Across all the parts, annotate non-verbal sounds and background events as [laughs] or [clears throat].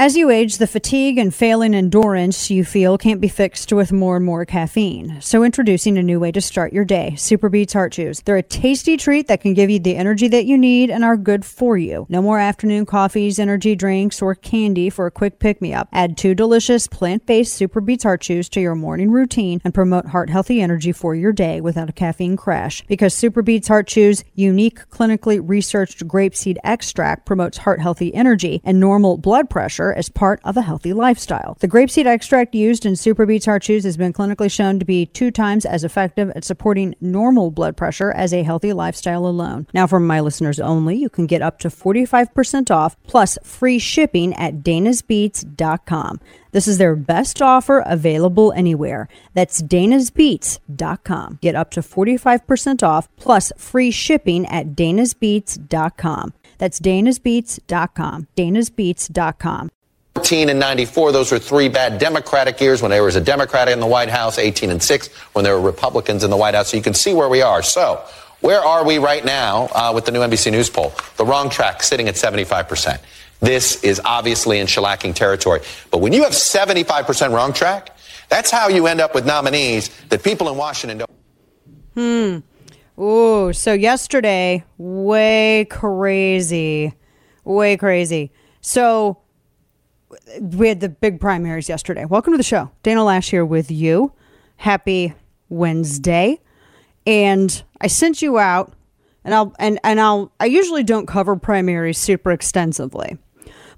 As you age, the fatigue and failing endurance you feel can't be fixed with more and more caffeine. So, introducing a new way to start your day Super Beets Heart Chews. They're a tasty treat that can give you the energy that you need and are good for you. No more afternoon coffees, energy drinks, or candy for a quick pick me up. Add two delicious plant based Super Beets Heart Chews to your morning routine and promote heart healthy energy for your day without a caffeine crash. Because Super Beets Heart Chews' unique, clinically researched grapeseed extract promotes heart healthy energy and normal blood pressure as part of a healthy lifestyle. The grapeseed extract used in Super Beets Heart Chews has been clinically shown to be two times as effective at supporting normal blood pressure as a healthy lifestyle alone. Now, for my listeners only, you can get up to 45% off plus free shipping at danasbeets.com. This is their best offer available anywhere. That's danasbeets.com. Get up to 45% off plus free shipping at danasbeets.com. That's danasbeets.com. danasbeets.com. 14 and 94, those were three bad Democratic years when there was a Democrat in the White House, 18 and 6 when there were Republicans in the White House. So you can see where we are. So, where are we right now uh, with the new NBC News poll? The wrong track, sitting at 75%. This is obviously in shellacking territory. But when you have 75% wrong track, that's how you end up with nominees that people in Washington don't. Hmm. Ooh, so yesterday, way crazy. Way crazy. So we had the big primaries yesterday. Welcome to the show. Dana Loesch here with you. Happy Wednesday. And I sent you out and I'll and, and I'll I usually don't cover primaries super extensively.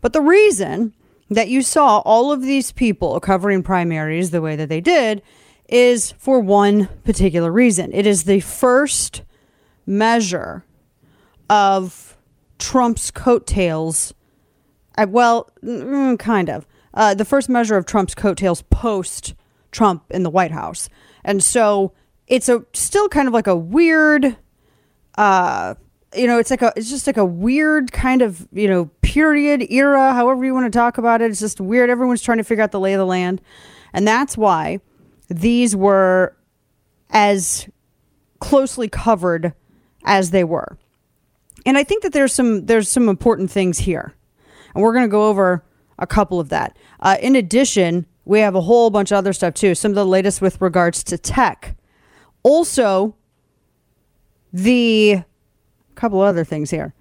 But the reason that you saw all of these people covering primaries the way that they did is for one particular reason. It is the first measure of Trump's coattails. Well, mm, kind of. Uh, the first measure of Trump's coattails post Trump in the White House. And so it's a still kind of like a weird uh you know it's like a it's just like a weird kind of you know period era however you want to talk about it. It's just weird. Everyone's trying to figure out the lay of the land. And that's why these were as closely covered as they were. And i think that there's some there's some important things here and we're going to go over a couple of that uh, in addition we have a whole bunch of other stuff too some of the latest with regards to tech also the couple other things here.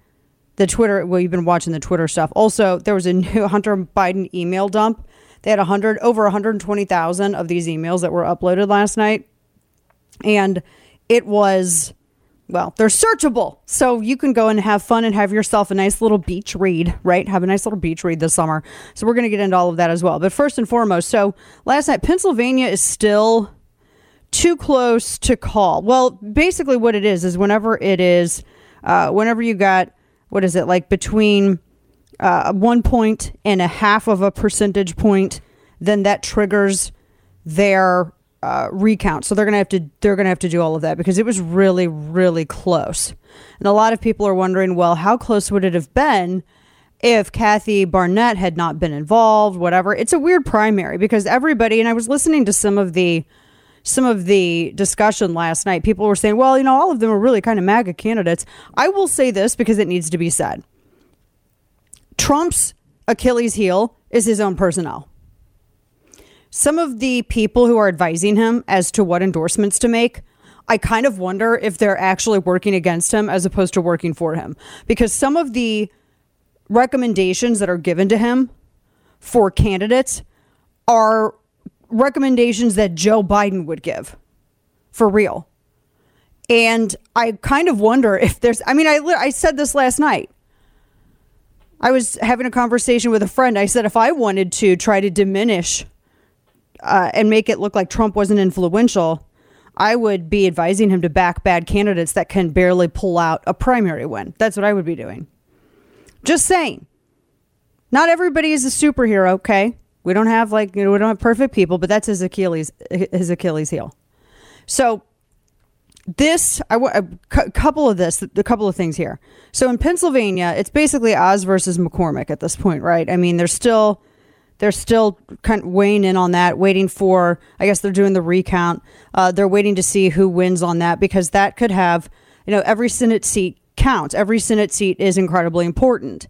The Twitter, well, you've been watching the Twitter stuff. Also, there was a new [laughs] Hunter Biden email dump. They had 100, over 120,000 of these emails that were uploaded last night. And it was, well, they're searchable. So you can go and have fun and have yourself a nice little beach read, right? Have a nice little beach read this summer. So we're going to get into all of that as well. But first and foremost, so last night, Pennsylvania is still too close to call. Well, basically, what it is is whenever it is, uh, whenever you got what is it like between uh, one point and a half of a percentage point, then that triggers their uh, recount. So they're gonna have to they're gonna have to do all of that because it was really really close. And a lot of people are wondering, well, how close would it have been? if Kathy Barnette had not been involved, whatever. It's a weird primary because everybody, and I was listening to some of the some of the discussion last night, people were saying, well, you know, all of them are really kind of MAGA candidates. I will say this because it needs to be said Trump's Achilles heel is his own personnel. Some of the people who are advising him as to what endorsements to make, I kind of wonder if they're actually working against him as opposed to working for him. Because some of the recommendations that are given to him for candidates are recommendations that Joe Biden would give for real. And I kind of wonder if there's, I mean, I, I said this last night. I was having a conversation with a friend. I said, if I wanted to try to diminish uh, and make it look like Trump wasn't influential, I would be advising him to back bad candidates that can barely pull out a primary win. That's what I would be doing. Just saying. Not everybody is a superhero, okay? We don't have like you know we don't have perfect people, but that's his Achilles his Achilles heel. So this I a couple of this a couple of things here. So in Pennsylvania, it's basically Oz versus McCormick at this point, right? I mean, they're still they're still kind of weighing in on that, waiting for. I guess they're doing the recount. Uh, they're waiting to see who wins on that because that could have, you know, every Senate seat counts. Every Senate seat is incredibly important,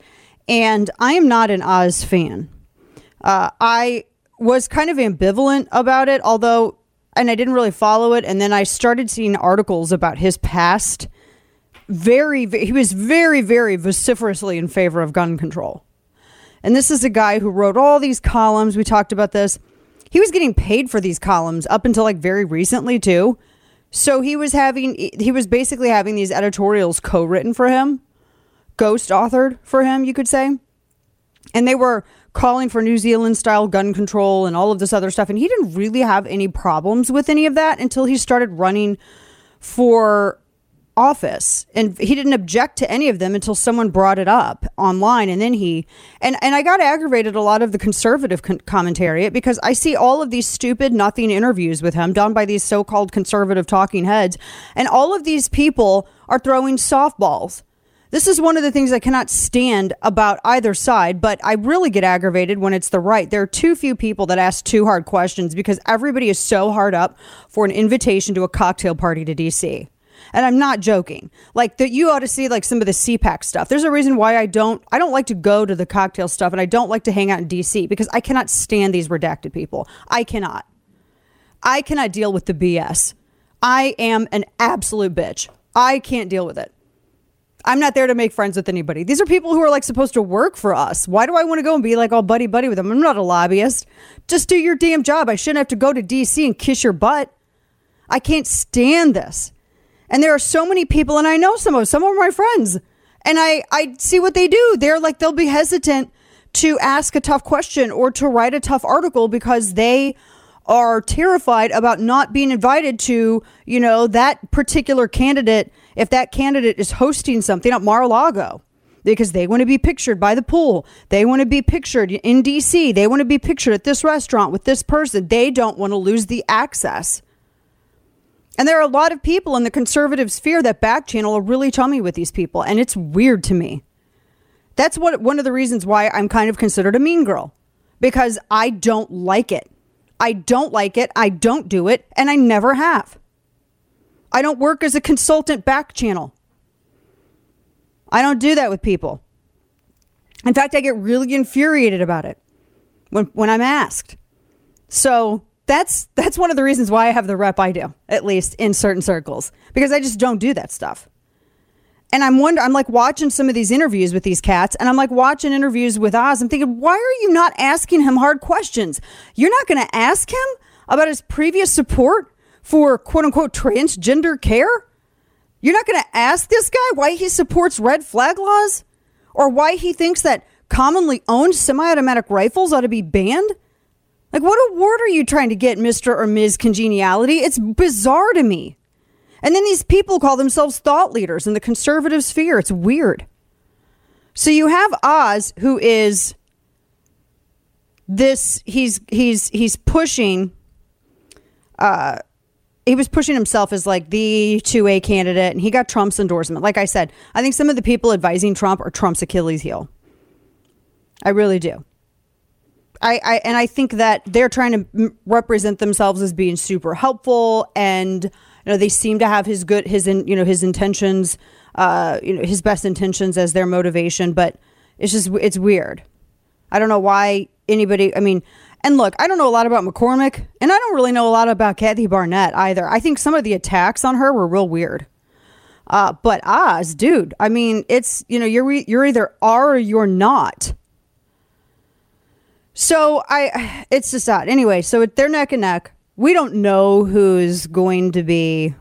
and I am not an Oz fan. Uh, I was kind of ambivalent about it, although, and I didn't really follow it. And then I started seeing articles about his past. Very, he was very, very vociferously in favor of gun control. And this is a guy who wrote all these columns. We talked about this. He was getting paid for these columns up until like very recently, too. So he was having, he was basically having these editorials co written for him, ghost authored for him, you could say. And they were calling for New Zealand style gun control and all of this other stuff. And he didn't really have any problems with any of that until he started running for office and he didn't object to any of them until someone brought it up online and then he and and I got aggravated a lot of the conservative con- commentary because I see all of these stupid nothing interviews with him done by these so-called conservative talking heads and all of these people are throwing softballs this is one of the things I cannot stand about either side, but I really get aggravated when it's the right. There are too few people that ask too hard questions because everybody is so hard up for an invitation to a cocktail party to DC. And I'm not joking. Like that you ought to see like some of the CPAC stuff. There's a reason why I don't I don't like to go to the cocktail stuff and I don't like to hang out in DC because I cannot stand these redacted people. I cannot. I cannot deal with the BS. I am an absolute bitch. I can't deal with it. I'm not there to make friends with anybody. These are people who are like supposed to work for us. Why do I want to go and be like all buddy buddy with them? I'm not a lobbyist. Just do your damn job. I shouldn't have to go to DC and kiss your butt. I can't stand this. And there are so many people, and I know some of some of my friends, and I, I see what they do. They're like, they'll be hesitant to ask a tough question or to write a tough article because they are terrified about not being invited to, you know, that particular candidate if that candidate is hosting something at Mar-a-Lago because they want to be pictured by the pool. They want to be pictured in DC. They want to be pictured at this restaurant with this person. They don't want to lose the access. And there are a lot of people in the conservative sphere that back channel are really chummy with these people. And it's weird to me. That's what one of the reasons why I'm kind of considered a mean girl because I don't like it. I don't like it. I don't do it. And I never have. I don't work as a consultant back channel. I don't do that with people. In fact, I get really infuriated about it when, when I'm asked. So that's that's one of the reasons why I have the rep I do, at least in certain circles, because I just don't do that stuff. And I'm wonder I'm like watching some of these interviews with these cats, and I'm like watching interviews with Oz. I'm thinking, why are you not asking him hard questions? You're not going to ask him about his previous support for quote unquote transgender care? You're not going to ask this guy why he supports red flag laws or why he thinks that commonly owned semi automatic rifles ought to be banned? Like, what award are you trying to get, Mr. or Ms. Congeniality? It's bizarre to me. And then these people call themselves thought leaders in the conservative sphere. It's weird. So you have Oz, who is this, he's, he's, he's pushing, uh, he was pushing himself as like the 2A candidate and he got Trump's endorsement. Like I said, I think some of the people advising Trump are Trump's Achilles heel. I really do. I, I and I think that they're trying to m- represent themselves as being super helpful and you know they seem to have his good his in, you know his intentions uh you know his best intentions as their motivation but it's just it's weird. I don't know why anybody I mean and look, I don't know a lot about McCormick, and I don't really know a lot about Kathy Barnette either. I think some of the attacks on her were real weird. Uh, but Oz, dude, I mean, it's you know you're you're either are or you're not. So I, it's just odd. Anyway, so they're neck and neck. We don't know who's going to be.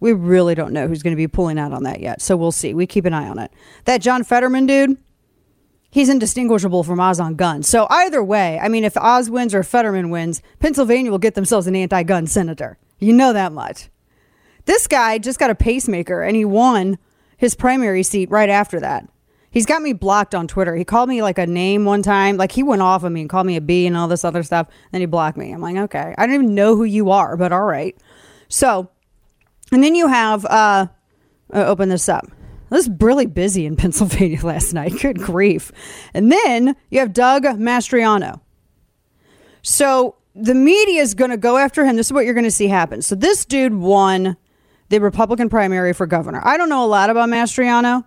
We really don't know who's going to be pulling out on that yet. So we'll see. We keep an eye on it. That John Fetterman dude, he's indistinguishable from Oz on guns. So either way, I mean, if Oz wins or Fetterman wins, Pennsylvania will get themselves an anti-gun senator. You know that much. This guy just got a pacemaker and he won his primary seat right after that. He's got me blocked on Twitter. He called me like a name one time. Like he went off of me and called me a B and all this other stuff. Then he blocked me. I'm like, okay. I don't even know who you are, but all right. So, and then you have, uh, uh open this up. It was really busy in [laughs] Pennsylvania last night. Good grief. And then you have Doug Mastriano. So the media is going to go after him. This is what you're going to see happen. So this dude won the Republican primary for governor. I don't know a lot about Mastriano.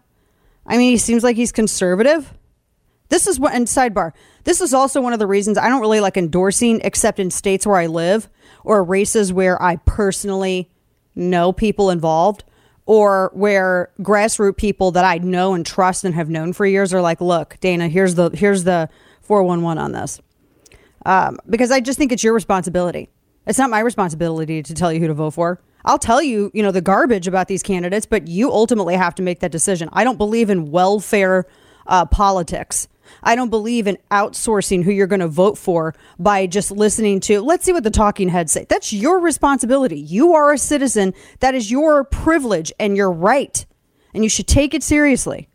I mean, he seems like he's conservative. This is what, and sidebar, this is also one of the reasons I don't really like endorsing except in states where I live or races where I personally know people involved or where grassroots people that I know and trust and have known for years are like, look, Dana, here's the, here's the 411 on this. Um, because I just think it's your responsibility. It's not my responsibility to tell you who to vote for. I'll tell you, you know, the garbage about these candidates, but you ultimately have to make that decision. I don't believe in welfare uh, politics. I don't believe in outsourcing who you're going to vote for by just listening to, let's see what the talking heads say. That's your responsibility. You are a citizen. That is your privilege and your right. And you should take it seriously.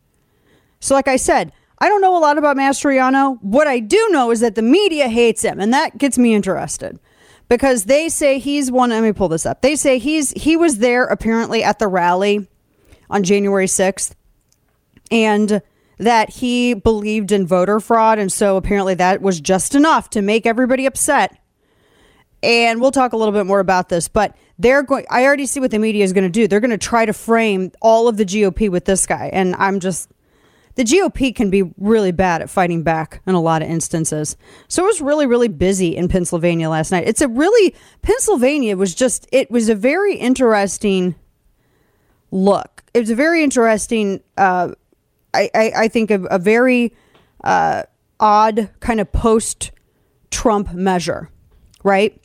So, like I said, I don't know a lot about Mastriano. What I do know is that the media hates him, and that gets me interested because they say he's one. Let me pull this up. They say he's he was there apparently at the rally on January sixth, and that he believed in voter fraud, and so apparently that was just enough to make everybody upset. And we'll talk a little bit more about this, but they're going. I already see what the media is going to do. They're going to try to frame all of the GOP with this guy, and I'm just the GOP can be really bad at fighting back in a lot of instances. So it was really, really busy in Pennsylvania last night. It's a really, Pennsylvania was just, it was a very interesting look. It was a very interesting, uh, I, I, I, think, a, a very uh, odd kind of post Trump measure, right?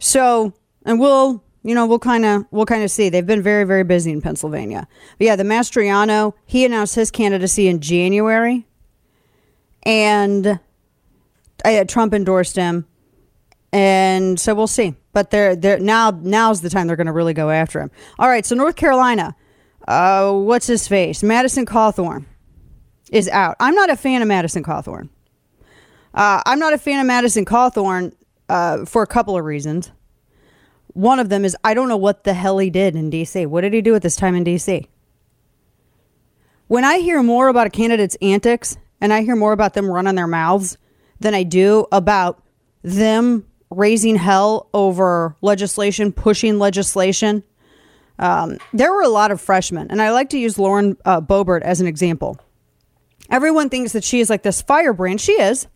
So, and we'll you know, we'll kind of we'll kind of see. They've been very very busy in Pennsylvania. But yeah, the Mastriano he announced his candidacy in January, and uh, Trump endorsed him, and so we'll see. But they're they're now now's the time they're going to really go after him. All right, so North Carolina, uh, what's his face? Madison Cawthorn is out. I'm not a fan of Madison Cawthorn. Uh, I'm not a fan of Madison Cawthorn uh, for a couple of reasons. One of them is I don't know what the hell he did in DC. What did he do at this time in DC? When I hear more about a candidate's antics and I hear more about them running their mouths than I do about them raising hell over legislation, pushing legislation, um, there were a lot of freshmen. And I like to use Lauren uh, Boebert as an example. Everyone thinks that she is like this firebrand. She is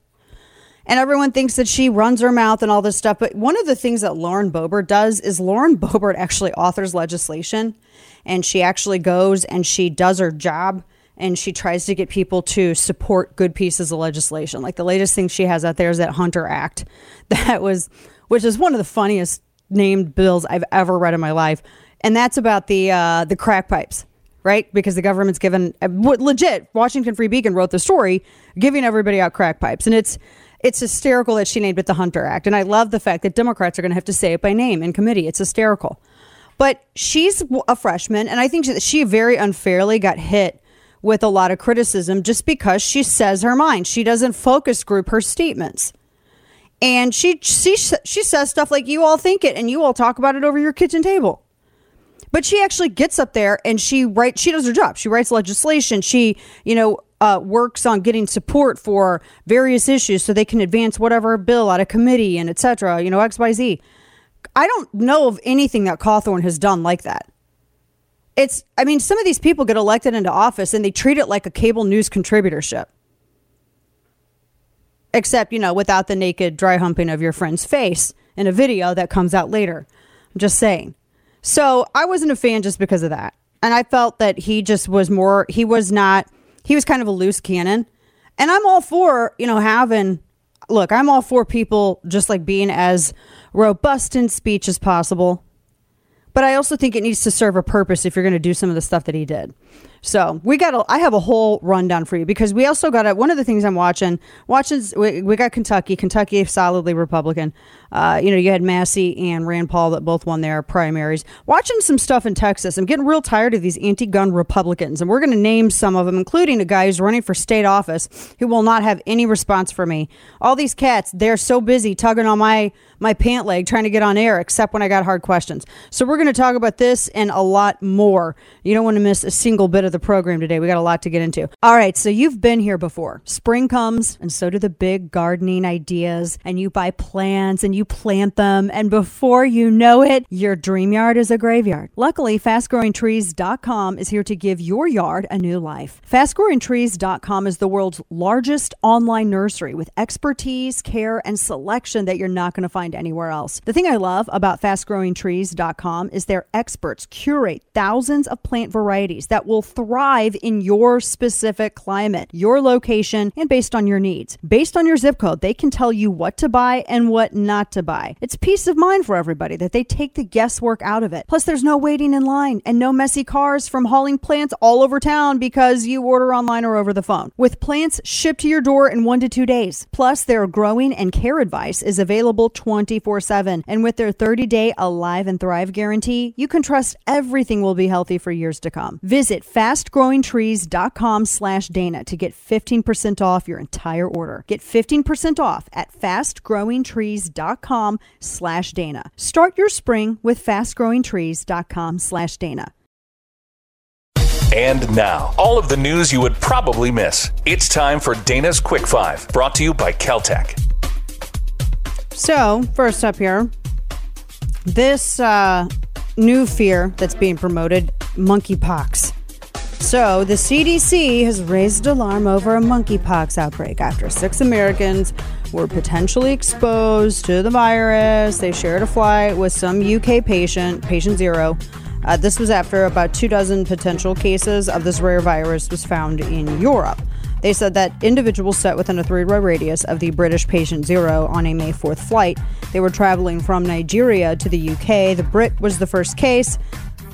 and everyone thinks that she runs her mouth and all this stuff. But one of the things that Lauren Boebert does is Lauren [laughs] Boebert actually authors legislation and she actually goes and she does her job and she tries to get people to support good pieces of legislation. Like the latest thing she has out there is that Hunter Act [laughs] that was, which is one of the funniest named bills I've ever read in my life. And that's about the, uh, the crack pipes right? Because the government's given uh, legit. Washington Free Beacon wrote the story, giving everybody out crack pipes, and it's it's hysterical that she named it the Hunter Act. And I love the fact that Democrats are going to have to say it by name in committee. It's hysterical. But she's a freshman, and I think that she very unfairly got hit with a lot of criticism just because she says her mind. She doesn't focus group her statements. And she, she, she says stuff like, you all think it, and you all talk about it over your kitchen table. But she actually gets up there and she writes, she does her job. She writes legislation. She, you know, uh, works on getting support for various issues so they can advance whatever bill out of committee and etc. You know, X, Y, Z. I don't know of anything that Cawthorn has done like that. It's, I mean, some of these people get elected into office and they treat it like a cable news contributorship. Except, you know, without the naked dry humping of your friend's face in a video that comes out later. I'm just saying. So I wasn't a fan just because of that. And I felt that he just was more, he was not he was kind of a loose cannon. And I'm all for, you know, having look, I'm all for people just like being as robust in speech as possible. But I also think it needs to serve a purpose if you're going to do some of the stuff that he did. So we got. A, I have a whole rundown for you because we also got a, one of the things I'm watching. Watching, we, we got Kentucky. Kentucky solidly Republican. Uh, you know, you had Massey and Rand Paul that both won their primaries. Watching some stuff in Texas. I'm getting real tired of these anti-gun Republicans, and we're going to name some of them, including a guy who's running for state office who will not have any response for me. All these cats, they're so busy tugging on my my pant leg trying to get on air, except when I got hard questions. So we're going to talk about this and a lot more. You don't want to miss a single bit of of the program today. We got a lot to get into. All right, so you've been here before. Spring comes, and so do the big gardening ideas, and you buy plants and you plant them, and before you know it, your dream yard is a graveyard. Luckily, fastgrowingtrees.com is here to give your yard a new life. Fastgrowingtrees.com is the world's largest online nursery with expertise, care, and selection that you're not going to find anywhere else. The thing I love about fastgrowingtrees.com is their experts curate thousands of plant varieties that will thrive in your specific climate, your location, and based on your needs. Based on your zip code, they can tell you what to buy and what not to buy. It's peace of mind for everybody that they take the guesswork out of it. Plus, there's no waiting in line and no messy cars from hauling plants all over town because you order online or over the phone. With plants shipped to your door in one to two days. Plus, their growing and care advice is available 24 7. And with their 30 day Alive and Thrive guarantee, you can trust everything will be healthy for years to come. Visit fastgrowingtrees.com slash Dana to get 15% off your entire order. Get 15% off at fastgrowingtrees.com slash Dana. Start your spring with fastgrowingtrees.com slash Dana. And now, all of the news you would probably miss. It's time for Dana's Quick Five, brought to you by Keltec. So, first up here, this uh, new fear that's being promoted monkeypox. So, the CDC has raised alarm over a monkeypox outbreak after six Americans were potentially exposed to the virus. They shared a flight with some UK patient, patient zero. Uh, this was after about two dozen potential cases of this rare virus was found in Europe. They said that individuals set within a three row radius of the British patient zero on a May 4th flight. They were traveling from Nigeria to the UK. The Brit was the first case.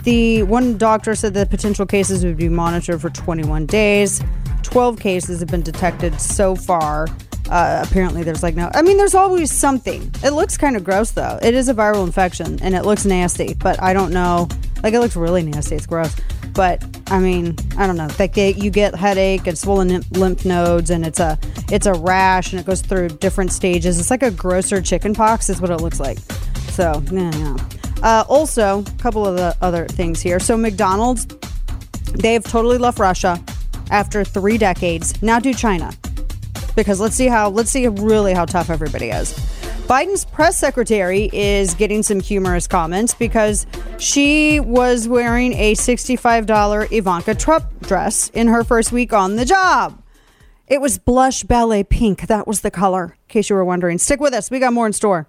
The one doctor said that potential cases would be monitored for 21 days. 12 cases have been detected so far. Uh, apparently, there's like no. I mean, there's always something. It looks kind of gross, though. It is a viral infection, and it looks nasty. But I don't know. Like, it looks really nasty. It's gross. But I mean, I don't know. Like, they, you get headache and swollen lymph nodes, and it's a it's a rash, and it goes through different stages. It's like a grosser chicken pox, is what it looks like. So, yeah, yeah. Uh, also, a couple of the other things here. So, McDonald's, they've totally left Russia after three decades. Now do China because let's see how let's see really how tough everybody is. Biden's press secretary is getting some humorous comments because she was wearing a $65 Ivanka Trump dress in her first week on the job. It was blush ballet pink. That was the color, in case you were wondering. Stick with us. We got more in store.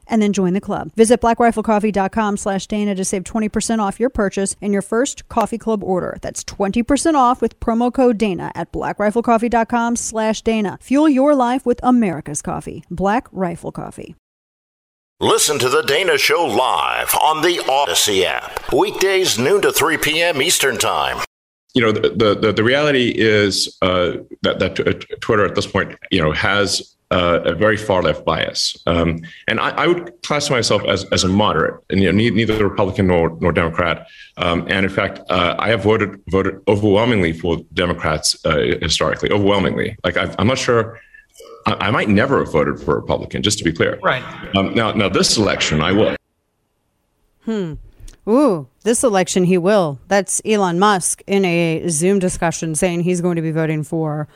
and then join the club. Visit blackriflecoffee.com slash Dana to save 20% off your purchase and your first coffee club order. That's 20% off with promo code Dana at blackriflecoffee.com slash Dana. Fuel your life with America's coffee. Black Rifle Coffee. Listen to the Dana Show live on the Audacy app. Weekdays noon to 3 p.m. Eastern Time. You know, the the, the reality is uh, that that Twitter at this point, you know, has uh, a very far left bias. Um, and I, I, would classify myself as, as a moderate, and you know, neither Republican nor, nor Democrat. Um, and in fact, uh, I have voted voted overwhelmingly for Democrats uh, historically, overwhelmingly. Like i am not sure I, I, might never have voted for a Republican, just to be clear. Right. Um, now, now this election, I will. Hmm. Ooh, this election he will. That's Elon Musk in a Zoom discussion saying he's going to be voting for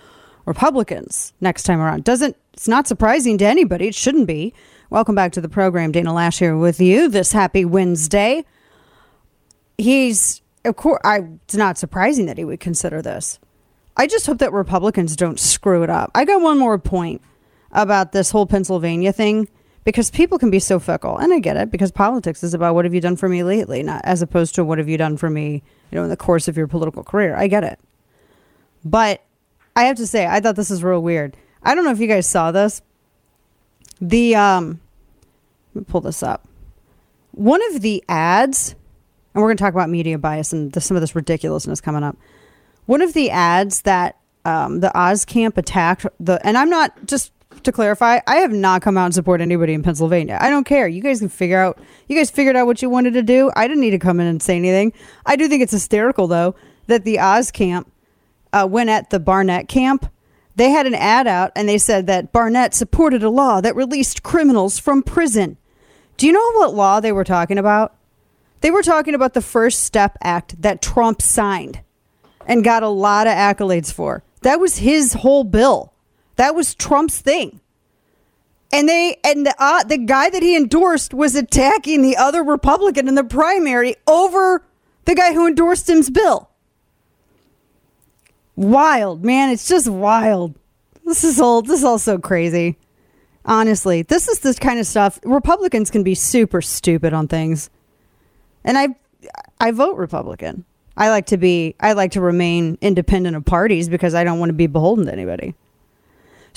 Republicans next time around. Doesn't it's not surprising to anybody. It shouldn't be. Welcome back to the program. Dana Loesch here with you this happy Wednesday. He's of course I it's not surprising that he would consider this. I just hope that Republicans don't screw it up. I got one more point about this whole Pennsylvania thing because people can be so fickle, and I get it because politics is about what have you done for me lately, not as opposed to what have you done for me, you know, in the course of your political career. I get it, but I have to say, I thought this is real weird. I don't know if you guys saw this. The um, let me pull this up. One of the ads, and we're going to talk about media bias and the, some of this ridiculousness coming up. One of the ads that um, the Oz camp attacked the, and I'm not just to clarify, I have not come out and support anybody in Pennsylvania. I don't care. You guys can figure out. You guys figured out what you wanted to do. I didn't need to come in and say anything. I do think it's hysterical though that the Oz camp uh, went at the Barnette camp. They had an ad out and they said that Barnette supported a law that released criminals from prison. Do you know what law they were talking about? They were talking about the First Step Act that Trump signed and got a lot of accolades for. That was his whole bill. That was Trump's thing. And they and the uh, the guy that he endorsed was attacking the other Republican in the primary over the guy who endorsed him's bill. Wild, man, it's just wild. This is all this is all so crazy. Honestly, this is this kind of stuff. Republicans can be super stupid on things. And I I vote Republican. I like to be I like to remain independent of parties because I don't want to be beholden to anybody.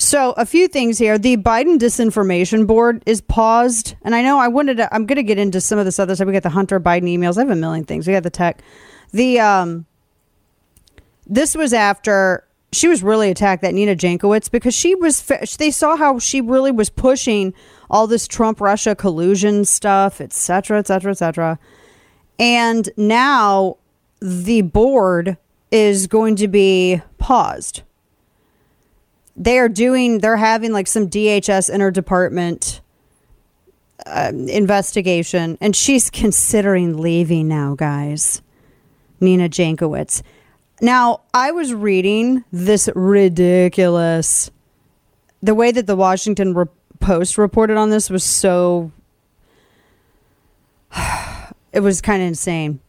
So, a few things here. The Biden disinformation board is paused. And I know I wanted to, I'm going to get into some of this other stuff. We got the Hunter Biden emails. I have a million things. We got the tech. The, um, this was after she was really attacked, that Nina Jankowicz, because she was, they saw how she really was pushing all this Trump Russia collusion stuff, et cetera, et cetera, et cetera. And now the board is going to be paused they are doing they're having like some DHS interdepartment um, investigation and she's considering leaving now guys. Nina Jankowicz. Now I was reading this ridiculous the way that the Washington Post reported on this was so [sighs] it was kind of insane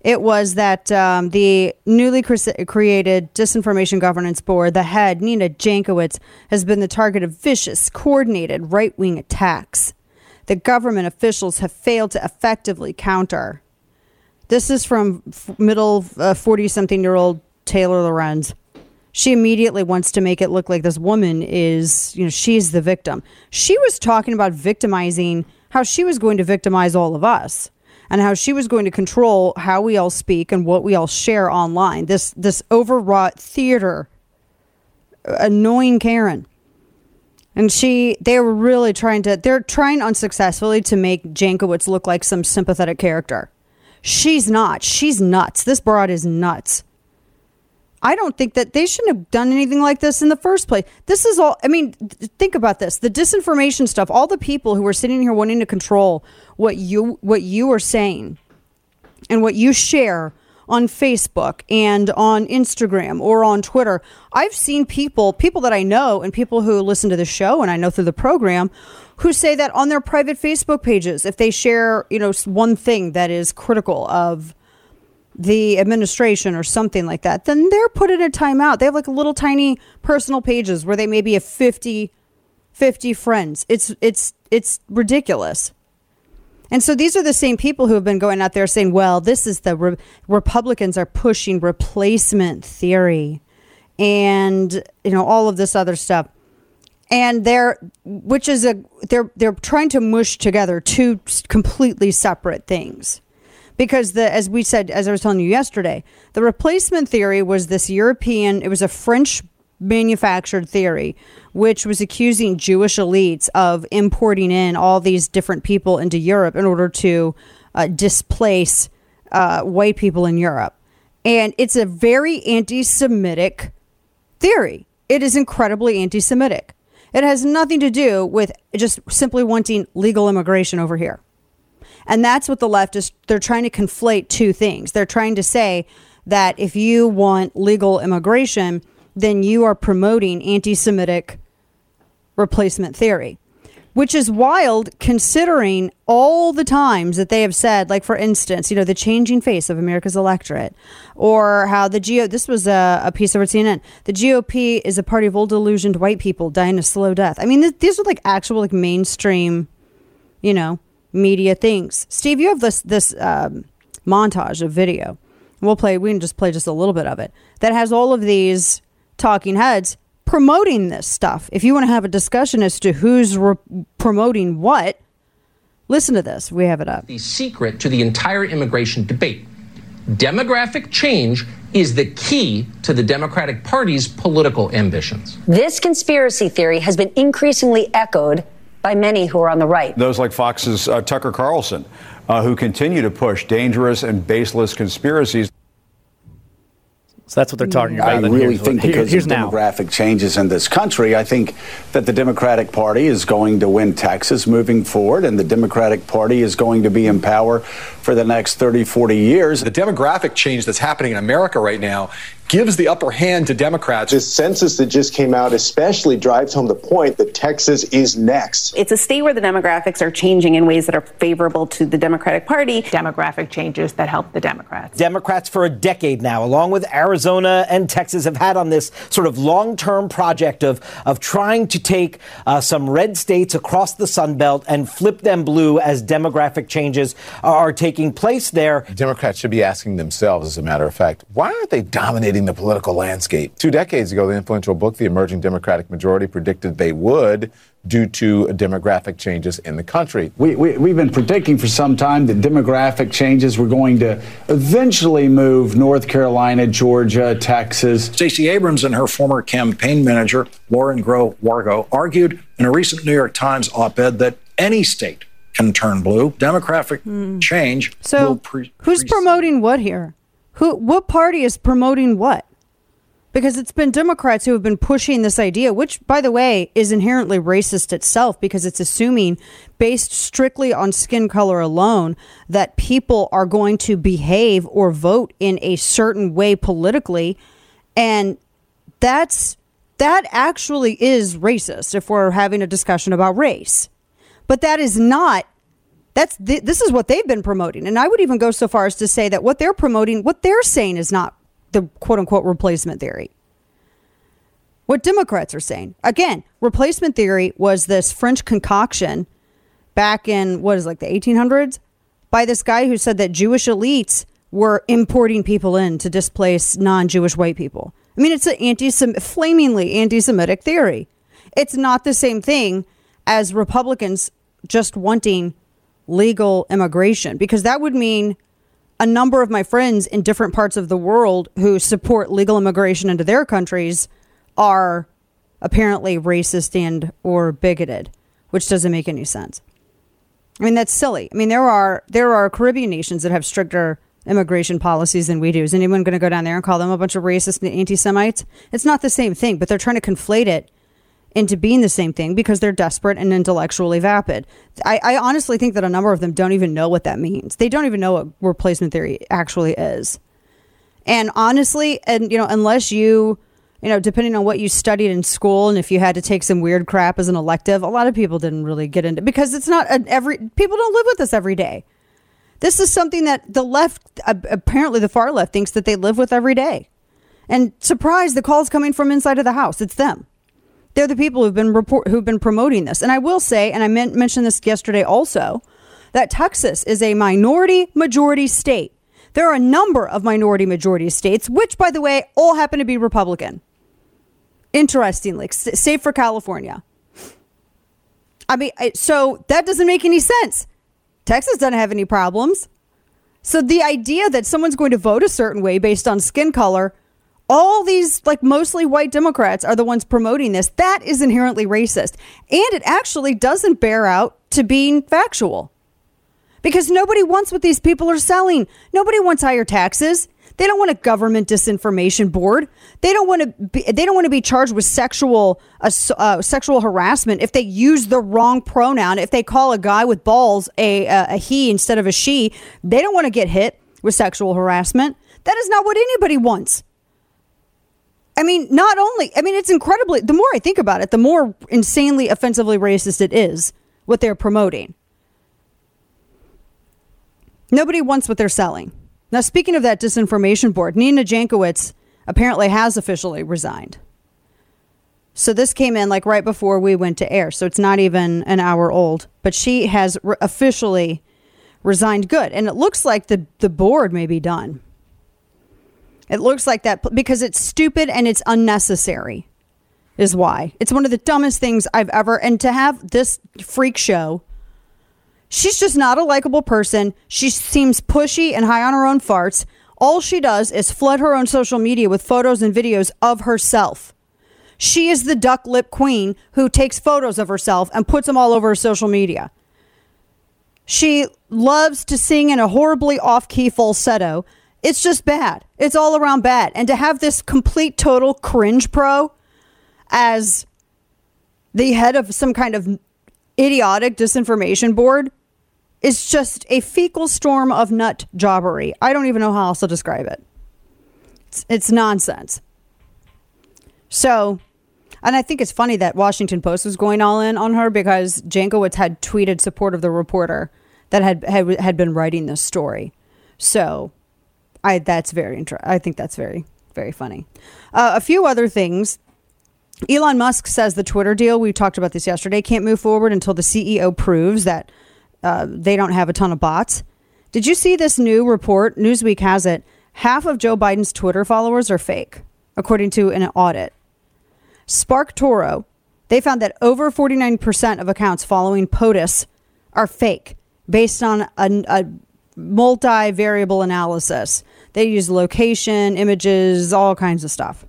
it was that um, the newly cre- created Disinformation Governance Board, the head, Nina Jankowicz, has been the target of vicious, coordinated right wing attacks that government officials have failed to effectively counter. This is from f- middle 40 uh, something year old Taylor Lorenz. She immediately wants to make it look like this woman is, you know, she's the victim. She was talking about victimizing, how she was going to victimize all of us and how she was going to control how we all speak and what we all share online. This this overwrought theater, uh, annoying Karen. And she, they were really trying to, they're trying unsuccessfully to make Jankowicz look like some sympathetic character. She's not. She's nuts. This broad is nuts. I don't think that they shouldn't have done anything like this in the first place. This is all, I mean, think about this the disinformation stuff, all the people who are sitting here wanting to control what you, what you are saying and what you share on Facebook and on Instagram or on Twitter. I've seen people, people that I know and people who listen to the show and I know through the program who say that on their private Facebook pages, if they share, you know, one thing that is critical of the administration or something like that, then they're put in a timeout. They have like little tiny personal pages where they maybe have 50, 50 friends. It's it's it's ridiculous. And so these are the same people who have been going out there saying, well, this is the re- Republicans are pushing replacement theory and you know all of this other stuff. And they're which is a they're they're trying to mush together two completely separate things because the as we said as I was telling you yesterday, the replacement theory was this European. It was a French manufactured theory, which was accusing Jewish elites of importing in all these different people into Europe in order to uh, displace uh, white people in Europe. And it's a very anti Semitic theory. It is incredibly anti Semitic. It has nothing to do with just simply wanting legal immigration over here. And that's what the left is, they're trying to conflate two things. They're trying to say that if you want legal immigration, then you are promoting anti Semitic replacement theory. which is wild considering all the times that they have said, like for instance, you know, the changing face of America's electorate, or how the GO. This was a, a piece over CNN. The GOP is a party of old illusioned white people dying a slow death. I mean, th- these are like actual like mainstream, you know, media things. Steve, you have this this um, montage of video. We'll play. We can just play just a little bit of it that has all of these talking heads promoting this stuff. If you want to have a discussion as to who's re- promoting what, listen to this. We have it up. The secret to the entire immigration debate. Demographic change is the key to the Democratic Party's political ambitions. This conspiracy theory has been increasingly echoed by many who are on the right. Those like Fox's uh, Tucker Carlson, uh, who continue to push dangerous and baseless conspiracies. So that's what they're talking about. I And really here's- think here- because here's of now. demographic changes in this country, I think that the Democratic Party is going to win Texas moving forward, and the Democratic Party is going to be in power for the next 30, 40 years. The demographic change that's happening in America right now gives the upper hand to Democrats. This census that just came out especially drives home the point that Texas is next. It's a state where the demographics are changing in ways that are favorable to the Democratic Party. Demographic changes that help the Democrats. Democrats for a decade now, along with Arizona and Texas, have had on this sort of long-term project of of trying to take uh, some red states across the Sun Belt and flip them blue as demographic changes are taking place there. Democrats should be asking themselves, as a matter of fact, why aren't they dominating the political landscape? Two decades ago, the influential book, The Emerging Democratic Majority, predicted they would due to demographic changes in the country. We, we, we've been predicting for some time that demographic changes were going to eventually move North Carolina, Georgia, Texas. Stacey Abrams and her former campaign manager, Lauren Groh Wargo, argued in a recent New York Times op ed that any state can turn blue. Demographic hmm. change will So, pre- who's promoting what here? Who? What party is promoting what? Because it's been Democrats who have been pushing this idea, which, by the way, is inherently racist itself because it's assuming, based strictly on skin color alone, that people are going to behave or vote in a certain way politically. And that's that actually is racist if we're having a discussion about race. But that is not that's th- this is what they've been promoting. And i would even go so far as to say that what they're promoting what they're saying is not the quote unquote replacement theory. What democrats are saying again replacement theory was this french concoction back in what is it, like the 1800s by this guy who said that jewish elites were importing people in to displace non-jewish white people. I mean it's an anti flamingly anti-semitic theory. It's not the same thing as republicans just wanting legal immigration because that would mean a number of my friends in different parts of the world who support legal immigration into their countries are apparently racist and or bigoted which doesn't make any sense. I mean that's silly. I mean there are there are caribbean nations that have stricter immigration policies than we do. Is anyone going to go down there and call them a bunch of racist and anti-semites? It's not the same thing but they're trying to conflate it into being the same thing because they're desperate and intellectually vapid. I, I, honestly think that a number of them don't even know what that means. They don't even know what replacement theory actually is. And honestly, and you know, unless you, you know, depending on what you studied in school and if you had to take some weird crap as an elective, a lot of people didn't really get into because it's not an every people don't live with this every day. This is something that the left, uh, apparently the far left, thinks that they live with every day. And surprise, the call's coming from inside of the house. It's them. They're the people who've been report, who've been promoting this. And I will say, and I meant, mentioned this yesterday also, that Texas is a minority majority state. There are a number of minority majority states, which, by the way, all happen to be Republican. Interestingly, save for California. I mean, so that doesn't make any sense. Texas doesn't have any problems. So the idea that someone's going to vote a certain way based on skin color all these like mostly white democrats are the ones promoting this. That is inherently racist. And it actually doesn't bear out to being factual. Because nobody wants what these people are selling. Nobody wants higher taxes. They don't want a government disinformation board. They don't want to be, they don't want to be charged with sexual uh, uh, sexual harassment if they use the wrong pronoun. If they call a guy with balls a, a, a he instead of a she they don't want to get hit with sexual harassment. That is not what anybody wants I mean, not only, I mean, it's incredibly, the more I think about it, the more insanely offensively racist it is what they're promoting. Nobody wants what they're selling. Now, speaking of that disinformation board, Nina Jankowicz apparently has officially resigned. So this came in like right before we went to air. So it's not even an hour old, but she has re- officially resigned good. And it looks like the, the board may be done. It looks like that because it's stupid and it's unnecessary, is why. It's one of the dumbest things I've ever. And to have this freak show, she's just not a likable person. She seems pushy and high on her own farts. All she does is flood her own social media with photos and videos of herself. She is the duck lip queen who takes photos of herself and puts them all over her social media. She loves to sing in a horribly off key falsetto it's just bad. It's all around bad. And to have this complete total cringe pro as the head of some kind of idiotic disinformation board is just a fecal storm of nut jobbery. I don't even know how else to describe it. It's, it's nonsense. So, and I think it's funny that Washington Post was going all in on her because Jankowicz had tweeted support of the reporter that had had, had been writing this story. So, I that's very interesting. I think that's very very funny. Uh, a few other things. Elon Musk says the Twitter deal we talked about this yesterday can't move forward until the CEO proves that uh, they don't have a ton of bots. Did you see this new report? Newsweek has it. Half of Joe Biden's Twitter followers are fake, according to an audit. SparkToro, they found that over 49% of accounts following POTUS are fake based on a, a multi-variable analysis. They use location, images, all kinds of stuff.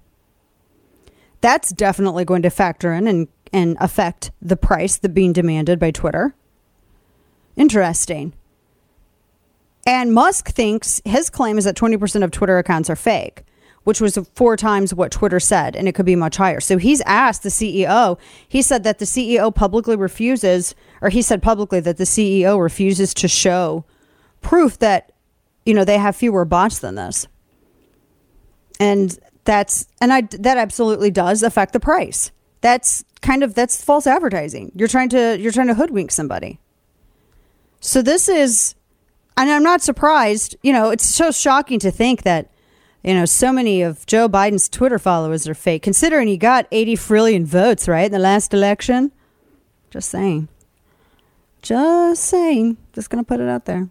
That's definitely going to factor in and, and affect the price that being demanded by Twitter. Interesting. And Musk thinks his claim is that 20% of Twitter accounts are fake, which was four times what Twitter said, and it could be much higher. So he's asked the CEO, he said that the CEO publicly refuses, or he said publicly that the CEO refuses to show proof that you know they have fewer bots than this. And that's and i that absolutely does affect the price. That's kind of that's false advertising. You're trying to you're trying to hoodwink somebody. So this is and i'm not surprised you know it's so shocking to think that you know so many of joe biden's twitter followers are fake considering he got 80 trillion votes right in the last election. Just saying. Just saying. Just gonna put it out there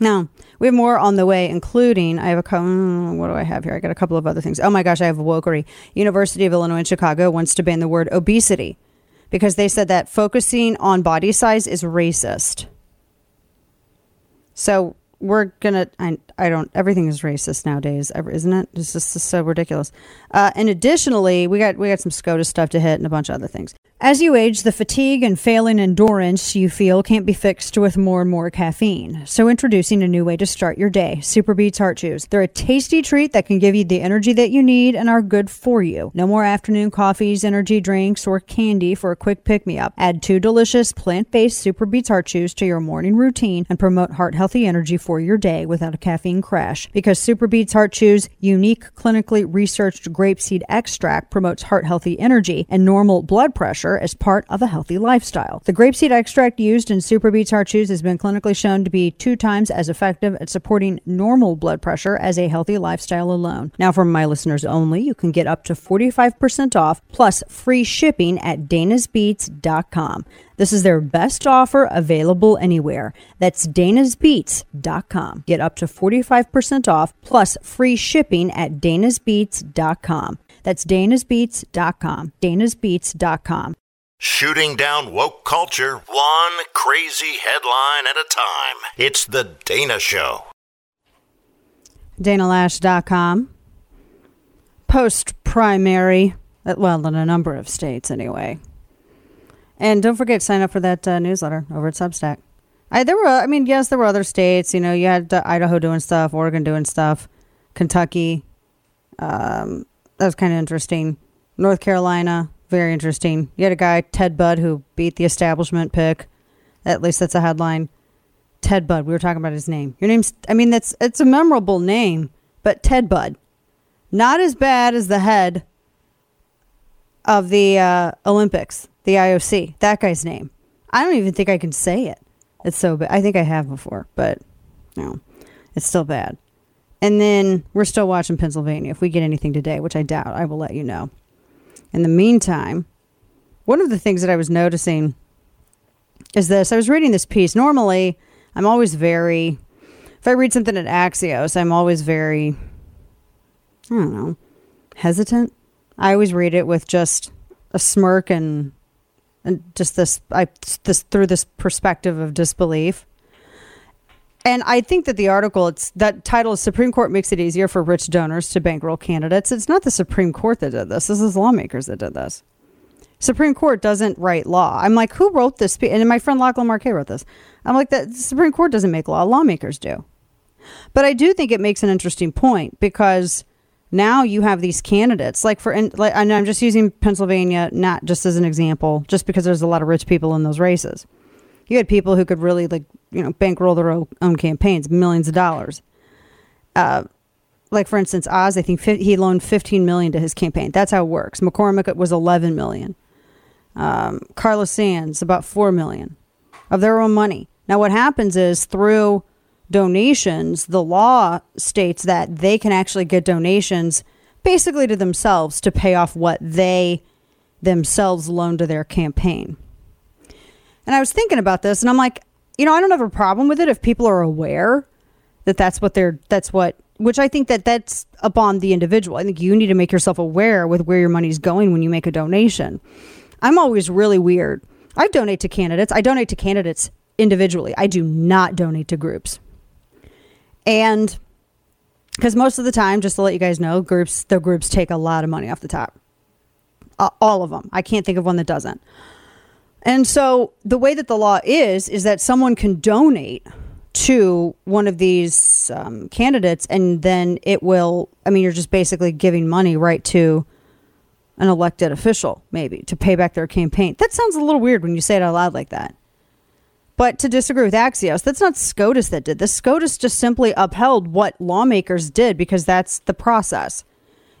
now, we have more on the way, including I have a mm, what do I have here? I got a couple of other things. Oh my gosh, I have a wokery. University of Illinois in Chicago wants to ban the word obesity because they said that focusing on body size is racist. So we're gonna. I, I don't. Everything is racist nowadays, isn't it? It's just so ridiculous. Uh, and additionally, we got we got some SCOTUS stuff to hit and a bunch of other things. As you age, the fatigue and failing endurance you feel can't be fixed with more and more caffeine. So, introducing a new way to start your day Super Beets Heart Chews. They're a tasty treat that can give you the energy that you need and are good for you. No more afternoon coffees, energy drinks, or candy for a quick pick me up. Add two delicious plant based Super Beets Heart Chews to your morning routine and promote heart healthy energy for your day without a caffeine crash. Because Super Beets Heart Chews' unique, clinically researched grapeseed extract promotes heart healthy energy and normal blood pressure as part of a healthy lifestyle. The grapeseed extract used in Super Beets Heart Chews has been clinically shown to be two times as effective at supporting normal blood pressure as a healthy lifestyle alone. Now, for my listeners only, you can get up to 45% off plus free shipping at danasbeets.com. This is their best offer available anywhere. That's danasbeets.com. Get up to 45% off plus free shipping at danasbeets.com. That's danasbeets.com. danasbeets.com. Shooting down woke culture, one crazy headline at a time. It's The Dana Show. DanaLoesch.com. Post primary, uh, well, in a number of states anyway. And don't forget to sign up for that uh, newsletter over at Substack. I, there were, I mean, yes, there were other states. You know, you had uh, Idaho doing stuff, Oregon doing stuff, Kentucky. Um, that was kind of interesting. North Carolina, very interesting. You had a guy, Ted Budd, who beat the establishment pick. At least that's a headline. Ted Budd. We were talking about his name. Your name's, I mean, that's it's a memorable name, but Ted Budd. Not as bad as the head of the uh, Olympics, the IOC. That guy's name. I don't even think I can say it. It's so bad. I think I have before, but no, it's still bad. And then we're still watching Pennsylvania. If we get anything today, which I doubt, I will let you know. In the meantime, one of the things that I was noticing is this. I was reading this piece. Normally, I'm always very, if I read something at Axios, I'm always very, I don't know, hesitant. I always read it with just a smirk and and just this I this through this perspective of disbelief. And I think that the article, it's that title Supreme Court makes it easier for rich donors to bankroll candidates. It's not the Supreme Court that did this. This is lawmakers that did this. Supreme Court doesn't write law. I'm like, who wrote this? And my friend Lachlan Markay wrote this. I'm like, the Supreme Court doesn't make law. Lawmakers do. But I do think it makes an interesting point because now you have these candidates like for like and I'm just using Pennsylvania not just as an example just because there's a lot of rich people in those races. You had people who could really like you know bankroll their own, campaigns millions of dollars. Uh, like for instance, Oz I think he loaned 15 million to his campaign. That's how it works. McCormick was 11 million. Um, Carla Sands about 4 million of their own money. Now what happens is through donations, the law states that they can actually get donations basically to themselves to pay off what they themselves loan to their campaign. And I was thinking about this and I'm like, you know, I don't have a problem with it if people are aware that that's what they're that's what which I think that that's upon the individual. I think you need to make yourself aware with where your money's going when you make a donation. I'm always really weird. I donate to candidates. I donate to candidates individually. I do not donate to groups. And because most of the time, just to let you guys know, groups the groups take a lot of money off the top. Uh, all of them. I can't think of one that doesn't. And so the way that the law is is that someone can donate to one of these um, candidates, and then it will. I mean, you're just basically giving money right to an elected official, maybe to pay back their campaign. That sounds a little weird when you say it out loud like that. But to disagree with Axios, that's not SCOTUS that did this. SCOTUS just simply upheld what lawmakers did because that's the process.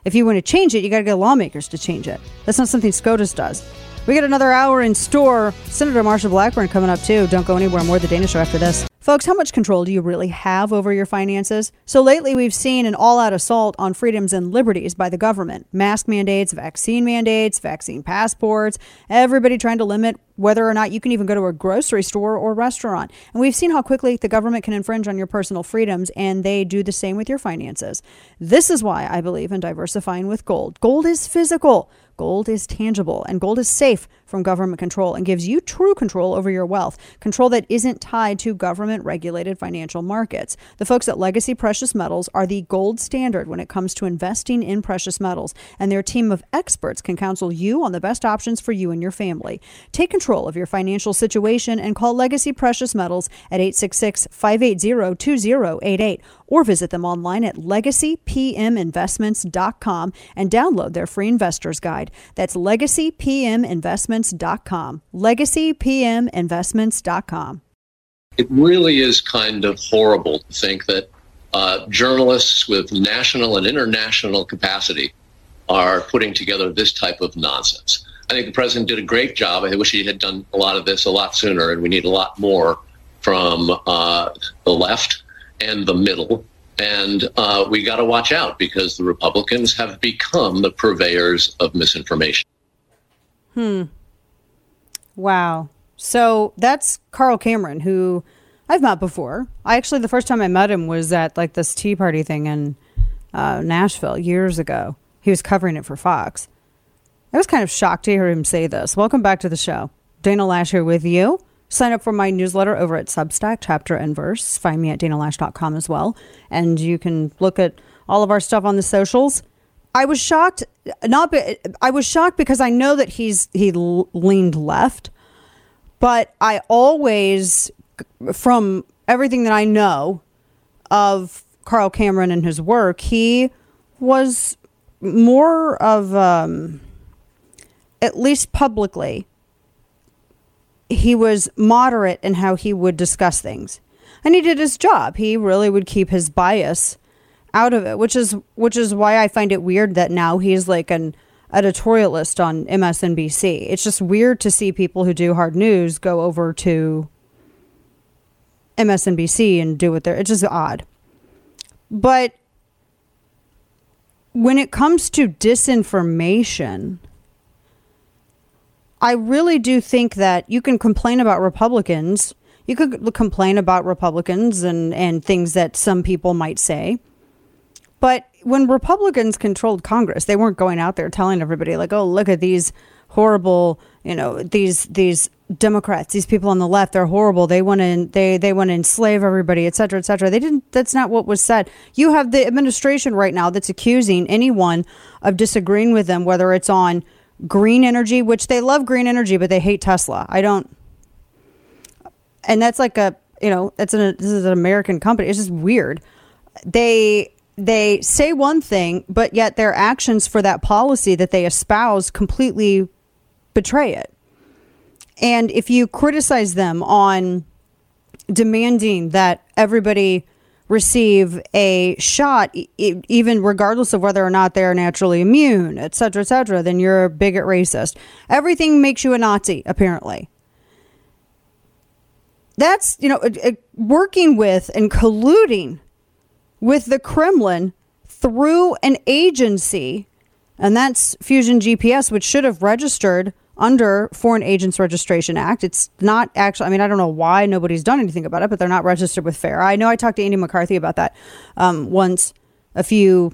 If you want to change it, you got to get lawmakers to change it. That's not something SCOTUS does. We got another hour in store. Senator Marsha Blackburn coming up too. Don't go anywhere. More the Dana Show after this. Folks, how much control do you really have over your finances? So lately, we've seen an all out assault on freedoms and liberties by the government mask mandates, vaccine mandates, vaccine passports, everybody trying to limit whether or not you can even go to a grocery store or restaurant. And we've seen how quickly the government can infringe on your personal freedoms, and they do the same with your finances. This is why I believe in diversifying with gold. Gold is physical. Gold is tangible and gold is safe from government control and gives you true control over your wealth, control that isn't tied to government regulated financial markets. The folks at Legacy Precious Metals are the gold standard when it comes to investing in precious metals, and their team of experts can counsel you on the best options for you and your family. Take control of your financial situation and call Legacy Precious Metals at 866 580 2088 or visit them online at legacypminvestments.com and download their free investor's guide. That's legacypminvestments.com. Legacypminvestments.com. It really is kind of horrible to think that uh, journalists with national and international capacity are putting together this type of nonsense. I think the president did a great job. I wish he had done a lot of this a lot sooner, and we need a lot more from uh, the left and the middle. And uh, we got to watch out because the Republicans have become the purveyors of misinformation. Hmm. Wow. So that's Carl Cameron, who I've met before. I actually, the first time I met him was at like this Tea Party thing in uh, Nashville years ago. He was covering it for Fox. I was kind of shocked to hear him say this. Welcome back to the show. Dana Loesch here with you. Sign up for my newsletter over at Substack, chapter and verse. Find me at danaloesch.com as well. And you can look at all of our stuff on the socials. I was shocked, not be, I was shocked because I know that he's he leaned left, but I always, from everything that I know of Carl Cameron and his work, he was more of, um, at least publicly, he was moderate in how he would discuss things. And he did his job. He really would keep his bias out of it, which is which is why I find it weird that now he's like an editorialist on MSNBC. It's just weird to see people who do hard news go over to MSNBC and do what they're. It's just odd. But when it comes to disinformation, I really do think that you can complain about Republicans. You could complain about Republicans and, and things that some people might say. But when Republicans controlled Congress, they weren't going out there telling everybody like, "Oh, look at these horrible, you know, these these Democrats, these people on the left, they're horrible. They want to they they want to enslave everybody, et cetera, et cetera." They didn't. That's not what was said. You have the administration right now that's accusing anyone of disagreeing with them, whether it's on green energy, which they love green energy, but they hate Tesla. I don't. And that's like a you know that's an this is an American company. It's just weird. They they say one thing, but yet their actions for that policy that they espouse completely betray it. And if you criticize them on demanding that everybody receive a shot, even regardless of whether or not they're naturally immune, et cetera, et cetera, then you're a bigot racist. Everything makes you a Nazi, apparently. That's, you know, working with and colluding with the Kremlin through an agency, and that's Fusion GPS, which should have registered under Foreign Agents Registration Act. It's not actually, I mean, I don't know why nobody's done anything about it, but they're not registered with FARA. I know I talked to Andy McCarthy about that um, once a few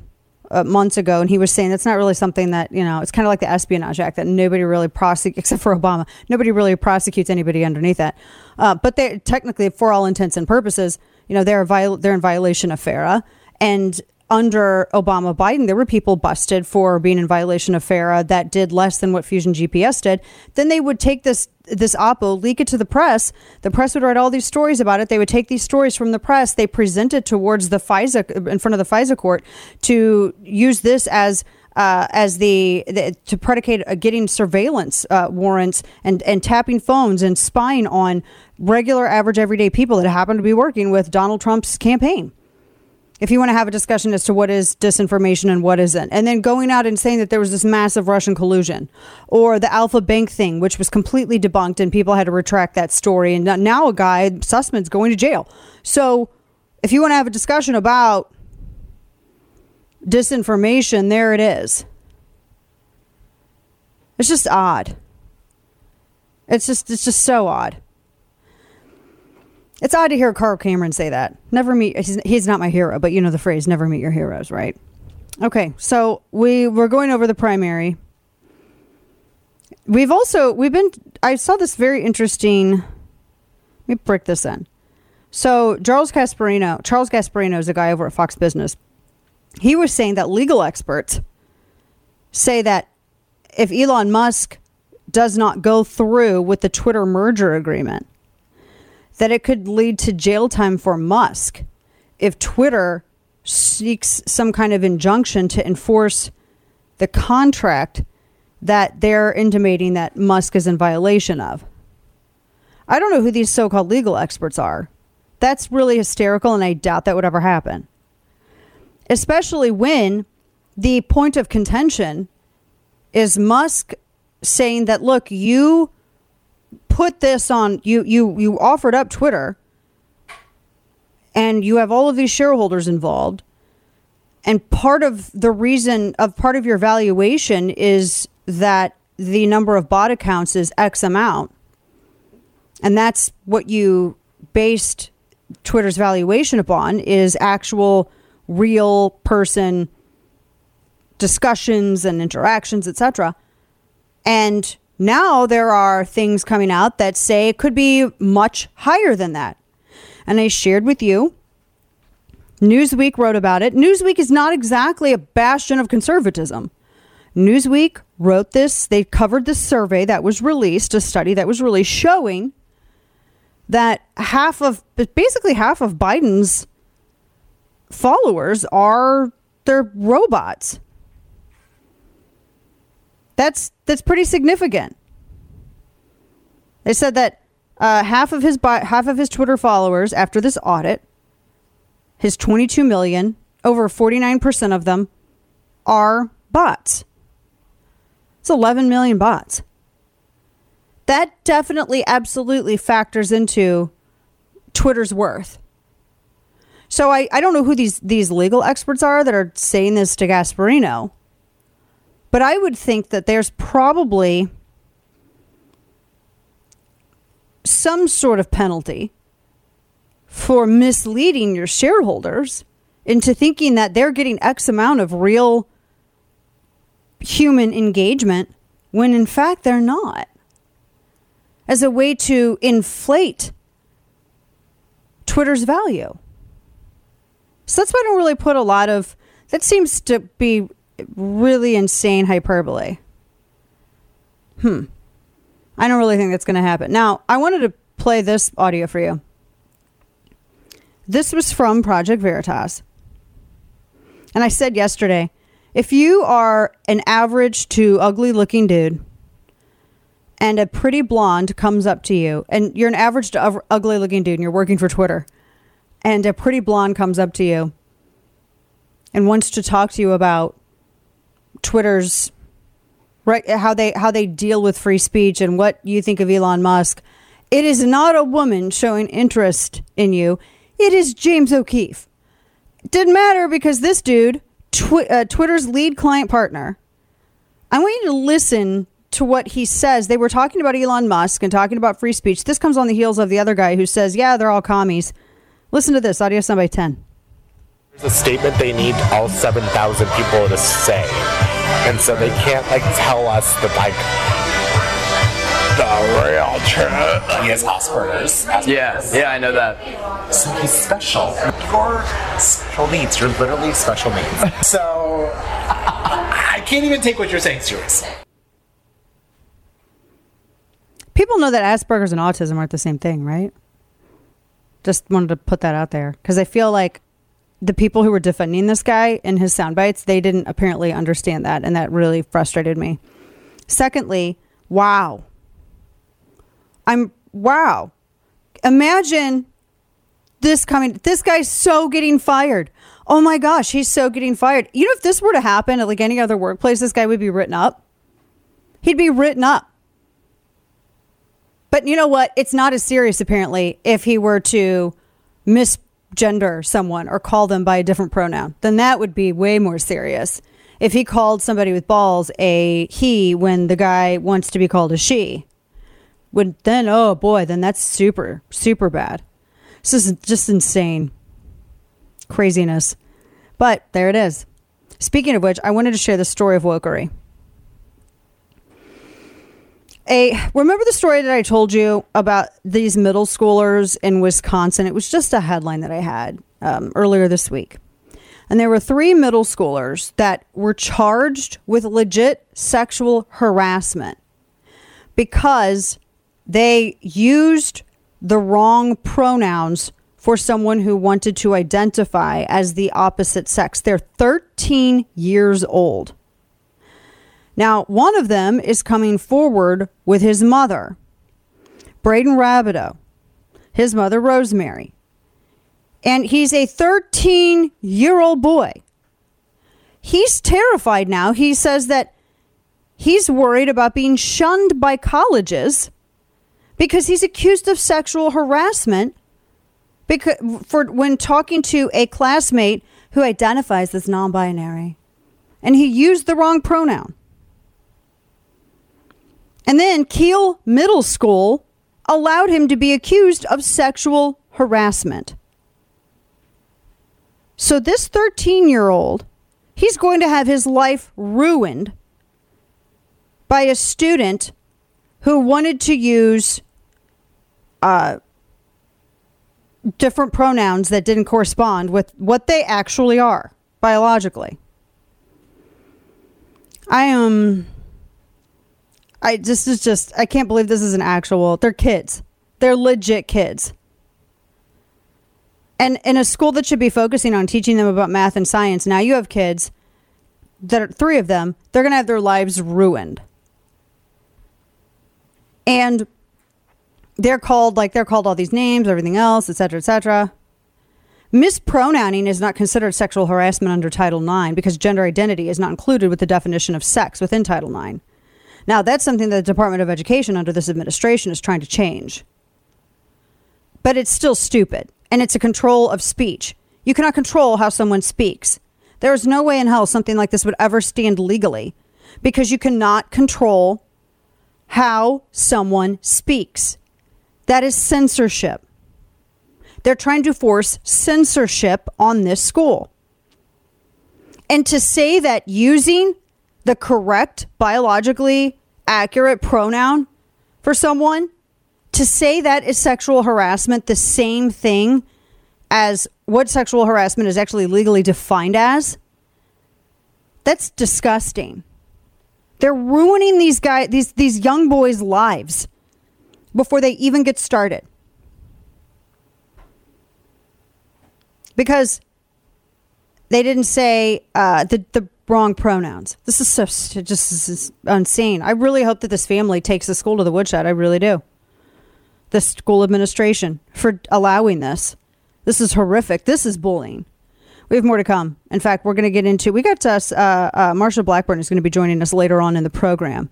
uh, months ago, and he was saying that's not really something that, you know, it's kind of like the Espionage Act that nobody really prosecutes, except for Obama, nobody really prosecutes anybody underneath that. Uh, but they technically, for all intents and purposes, you know, they're, viol- they're in violation of FARA. And under Obama Biden, there were people busted for being in violation of FARA that did less than what Fusion GPS did. Then they would take this this oppo, leak it to the press. The press would write all these stories about it. They would take these stories from the press. They present it towards the FISA in front of the FISA court to use this as uh, as the, the to predicate uh, getting surveillance uh, warrants and and tapping phones and spying on regular, average, everyday people that happen to be working with Donald Trump's campaign if you want to have a discussion as to what is disinformation and what isn't, and then going out and saying that there was this massive Russian collusion, or the Alfa Bank thing, which was completely debunked, and people had to retract that story, and now a guy Sussman's going to jail. So, if you want to have a discussion about disinformation, there it is. It's just odd. It's just it's just so odd. It's odd to hear Carl Cameron say that. Never meet. He's, he's not my hero, but you know the phrase "never meet your heroes," right? Okay, so we we're going over the primary. We've also we've been. I saw this very interesting. Let me break this in. So Charles Gasparino, Charles Gasparino is a guy over at Fox Business. He was saying that legal experts say that if Elon Musk does not go through with the Twitter merger agreement, that it could lead to jail time for Musk if Twitter seeks some kind of injunction to enforce the contract that they're intimating that Musk is in violation of. I don't know who these so called legal experts are. That's really hysterical, and I doubt that would ever happen. Especially when the point of contention is Musk saying that, look, you put this on you you you offered up Twitter and you have all of these shareholders involved. And part of the reason of part of your valuation is that the number of bot accounts is x amount. And that's what you based Twitter's valuation upon is actual real person discussions and interactions etc and now there are things coming out that say it could be much higher than that. And I shared with you. Newsweek wrote about it. Newsweek is not exactly a bastion of conservatism. Newsweek wrote this. They covered this survey that was released, a study that was released showing that half of, basically half of Biden's followers are they're robots. That's that's pretty significant. They said that uh, half of his half of his Twitter followers after this audit, his 22 million over 49% of them are bots. It's 11 million bots. That definitely, absolutely factors into Twitter's worth. So I, I don't know who these, these legal experts are that are saying this to Gasparino, but I would think that there's probably some sort of penalty for misleading your shareholders into thinking that they're getting X amount of real human engagement when in fact they're not. As a way to inflate Twitter's value. So that's why I don't really put a lot of that seems to be really insane hyperbole. Hmm. I don't really think that's going to happen. Now, I wanted to play this audio for you. This was from Project Veritas. And I said yesterday if you are an average to ugly looking dude and a pretty blonde comes up to you, and you're an average to ugly looking dude and you're working for Twitter, and a pretty blonde comes up to you and wants to talk to you about Twitter's right how they how they deal with free speech and what you think of Elon Musk. It is not a woman showing interest in you. It is James O'Keefe. Didn't matter because this dude, uh, Twitter's lead client partner, I want you to listen to what he says. They were talking about Elon Musk and talking about free speech. This comes on the heels of the other guy who says, yeah, they're all commies. Listen to this audio sound by 10. There's a statement they need all 7,000 people to say. And so they can't, like, tell us that, like, the real truth. He has Asperger's. Asperger's. Yeah, yeah, I know that. So he's special. You're special needs. You're literally special needs. [laughs] so I can't even take what you're saying seriously. People know that Asperger's and autism aren't the same thing, right? Just wanted to put that out there because I feel like the people who were defending this guy in his sound bites, they didn't apparently understand that, and that really frustrated me. Secondly, wow. I'm wow. Imagine this coming. This guy's so getting fired. Oh my gosh, he's so getting fired. You know, if this were to happen at like any other workplace, this guy would be written up. He'd be written up. But you know what? It's not as serious apparently if he were to misgender someone or call them by a different pronoun. Then that would be way more serious. If he called somebody with balls a he when the guy wants to be called a she, would then oh boy, then that's super super bad. This is just insane. Craziness. But there it is. Speaking of which, I wanted to share the story of wokery a remember the story that I told you about these middle schoolers in Wisconsin? It was just a headline that I had um, earlier this week. And there were three middle schoolers that were charged with legit sexual harassment because they used the wrong pronouns for someone who wanted to identify as the opposite sex. They're 13 years old. Now, one of them is coming forward with his mother, Braden Rabideau, his mother, Rosemary. And he's a 13 year old boy. He's terrified now. He says that he's worried about being shunned by colleges because he's accused of sexual harassment because for when talking to a classmate who identifies as non-binary and he used the wrong pronoun and then Kiel Middle School allowed him to be accused of sexual harassment. So this 13 year old, he's going to have his life ruined by a student who wanted to use uh, different pronouns that didn't correspond with what they actually are biologically. I am. Um, I this is just I can't believe this is an actual. They're kids. They're legit kids. And in a school that should be focusing on teaching them about math and science, now you have kids that are three of them, they're going to have their lives ruined. And they're called like they're called all these names, everything else, etc., etc. Mispronouncing is not considered sexual harassment under Title IX because gender identity is not included with the definition of sex within Title IX. Now, that's something that the Department of Education under this administration is trying to change. But it's still stupid, and it's a control of speech. You cannot control how someone speaks. There is no way in hell something like this would ever stand legally because you cannot control how someone speaks. That is censorship. They're trying to force censorship on this school. And to say that using the correct biologically accurate pronoun for someone, to say that is sexual harassment, the same thing as what sexual harassment is actually legally defined as, that's disgusting. They're ruining these guys, these these young boys' lives before they even get started. Because they didn't say uh, the the wrong pronouns. This is so just this is insane. I really hope that this family takes the school to the woodshed. I really do. The school administration for allowing this. This is horrific. This is bullying. We have more to come. In fact, we're going to get into. We got us. Uh, uh, Marsha Blackburn is going to be joining us later on in the program,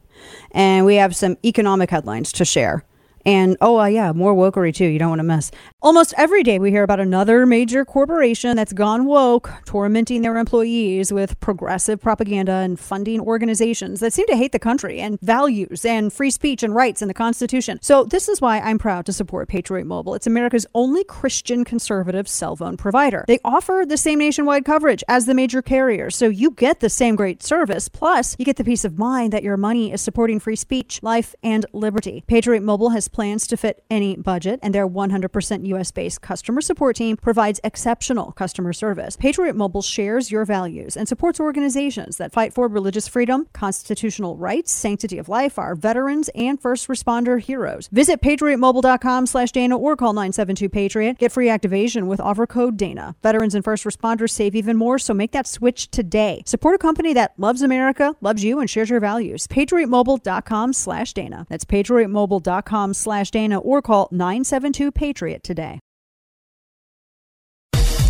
and we have some economic headlines to share. And oh, uh, yeah, more wokery too. You don't want to miss. Almost every day, we hear about another major corporation that's gone woke, tormenting their employees with progressive propaganda and funding organizations that seem to hate the country and values and free speech and rights and the Constitution. So, this is why I'm proud to support Patriot Mobile. It's America's only Christian conservative cell phone provider. They offer the same nationwide coverage as the major carriers, so you get the same great service. Plus, you get the peace of mind that your money is supporting free speech, life, and liberty. Patriot Mobile has plans to fit any budget, and their 100% US based customer support team provides exceptional customer service. Patriot Mobile shares your values and supports organizations that fight for religious freedom, constitutional rights, sanctity of life, our veterans, and first responder heroes. Visit patriotmobile.com slash Dana or call 972 Patriot. Get free activation with offer code Dana. Veterans and first responders save even more, so make that switch today. Support a company that loves America, loves you, and shares your values. PatriotMobile.com slash Dana. That's PatriotMobile.com slash Dana or call 972 Patriot today.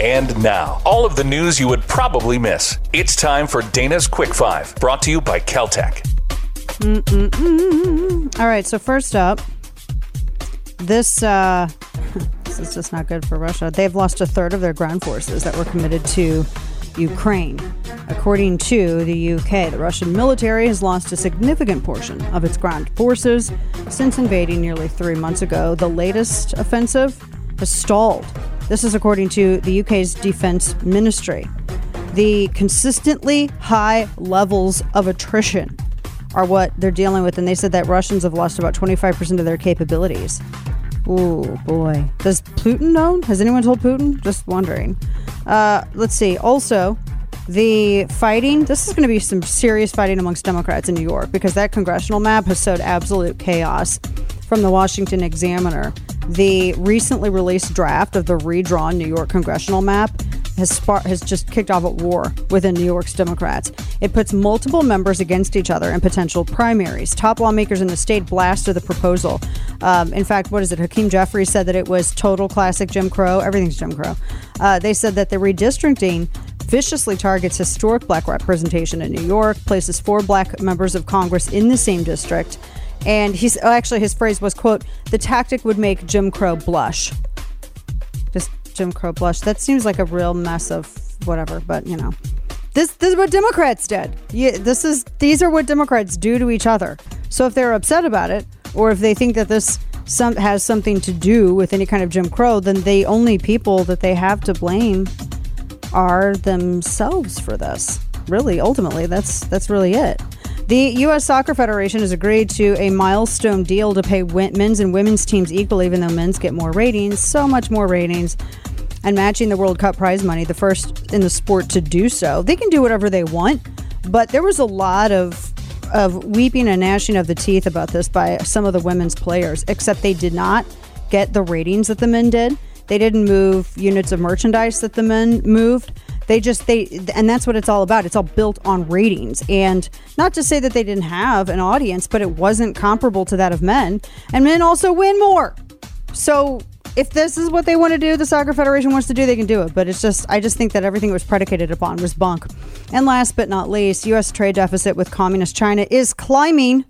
And now, all of the news you would probably miss. It's time for Dana's Quick Five, brought to you by KelTec. Mm-mm-mm. All right, so first up, this uh, [laughs] this is just not good for Russia. They've lost a third of their ground forces that were committed to Ukraine. According to the UK, the Russian military has lost a significant portion of its ground forces since invading nearly three months ago. The latest offensive has stalled. This is according to the UK's defense ministry. The consistently high levels of attrition are what they're dealing with, and they said that Russians have lost about 25% of their capabilities. Ooh, boy. Does Putin know? Has anyone told Putin? Just wondering. Uh, let's see. Also, the fighting, this is going to be some serious fighting amongst Democrats in New York because that congressional map has sowed absolute chaos from the Washington Examiner. The recently released draft of the redrawn New York congressional map has has just kicked off a war within New York's Democrats. It puts multiple members against each other in potential primaries. Top lawmakers in the state blasted the proposal. Um, in fact, what is it? Hakeem Jeffries said that it was total classic Jim Crow. Everything's Jim Crow. Uh, they said that the redistricting viciously targets historic black representation in New York, places four black members of Congress in the same district. And he's oh, actually his phrase was quote, the tactic would make Jim Crow blush. Jim Crow blush. That seems like a real mess of whatever, but you know. This this is what Democrats did. Yeah, this is these are what Democrats do to each other. So if they're upset about it, or if they think that this some has something to do with any kind of Jim Crow, then the only people that they have to blame are themselves for this. Really, ultimately, that's that's really it. The U.S. Soccer Federation has agreed to a milestone deal to pay men's and women's teams equal, even though men's get more ratings, so much more ratings, and matching the World Cup prize money, the first in the sport to do so. They can do whatever they want, but there was a lot of of weeping and gnashing of the teeth about this by some of the women's players, except they did not get the ratings that the men did. They didn't move units of merchandise that the men moved. They just they and that's what it's all about. It's all built on ratings. And not to say that they didn't have an audience, but it wasn't comparable to that of men. And men also win more. So if this is what they want to do, the Soccer Federation wants to do, they can do it. But it's just, I just think that everything it was predicated upon was bunk. And last but not least, U.S. trade deficit with communist China is climbing.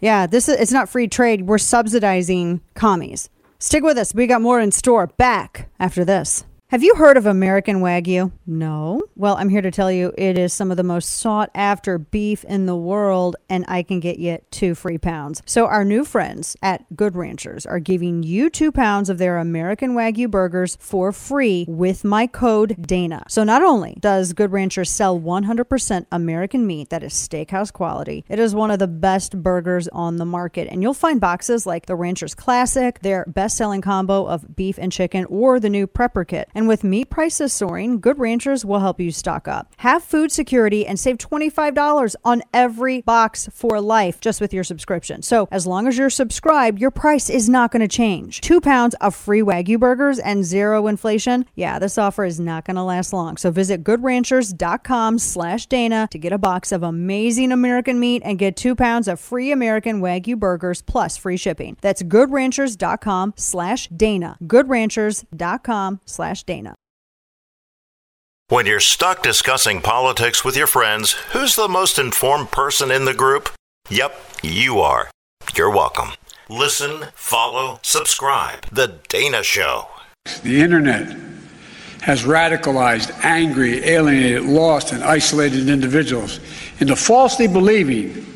Yeah, this is it's not free trade. We're subsidizing commies. Stick with us. We got more in store. Back after this. Have you heard of American Wagyu? No. Well, I'm here to tell you it is some of the most sought after beef in the world, and I can get you two free pounds. So, our new friends at Good Ranchers are giving you two pounds of their American Wagyu burgers for free with my code Dana. So, not only does Good Ranchers sell 100% American meat that is steakhouse quality, it is one of the best burgers on the market. And you'll find boxes like the Ranchers Classic, their best selling combo of beef and chicken, or the new Prepper Kit. And with meat prices soaring, Good Ranchers will help you stock up. Have food security and save $25 on every box for life just with your subscription. So, as long as you're subscribed, your price is not going to change. Two pounds of free Wagyu burgers and zero inflation. Yeah, this offer is not going to last long. So, visit goodranchers.com slash Dana to get a box of amazing American meat and get two pounds of free American Wagyu burgers plus free shipping. That's goodranchers.com slash Dana. Goodranchers.com slash Dana. When you're stuck discussing politics with your friends, who's the most informed person in the group? Yep, you are. You're welcome. Listen, follow, subscribe. The Dana Show. The internet has radicalized, angry, alienated, lost, and isolated individuals into falsely believing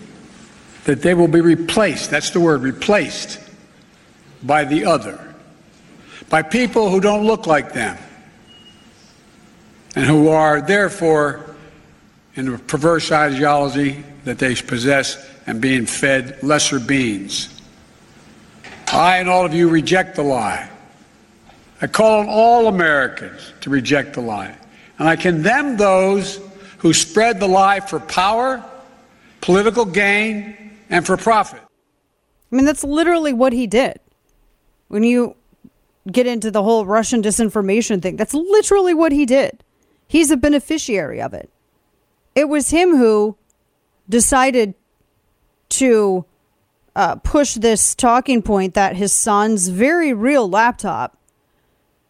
that they will be replaced. That's the word, replaced by the other, by people who don't look like them, and who are therefore in a perverse ideology that they possess and being fed lesser beings. I and all of you reject the lie. I call on all Americans to reject the lie. And I condemn those who spread the lie for power, political gain, and for profit. I mean, that's literally what he did. When you get into the whole Russian disinformation thing, that's literally what he did. He's a beneficiary of it. It was him who decided to uh, push this talking point that his son's very real laptop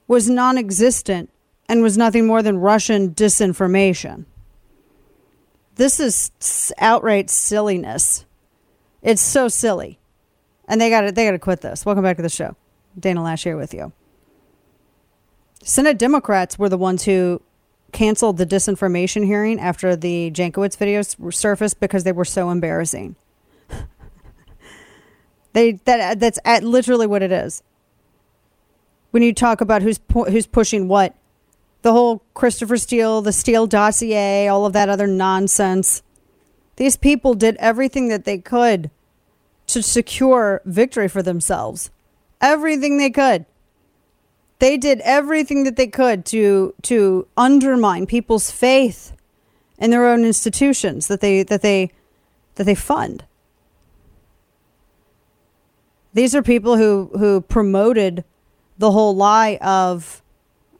was non existent and was nothing more than Russian disinformation. This is outright silliness. It's so silly. And they got to they got to quit this. Welcome back to the show. Dana Loesch here with you. Senate Democrats were the ones who canceled the disinformation hearing after the Jankowicz videos surfaced because they were so embarrassing. [laughs] they that that's at literally what it is. When you talk about who's pu- who's pushing what, the whole Christopher Steele, the Steele dossier, all of that other nonsense. These people did everything that they could to secure victory for themselves. Everything they could. They did everything that they could to to undermine people's faith in their own institutions that they that they that they fund. These are people who who promoted the whole lie of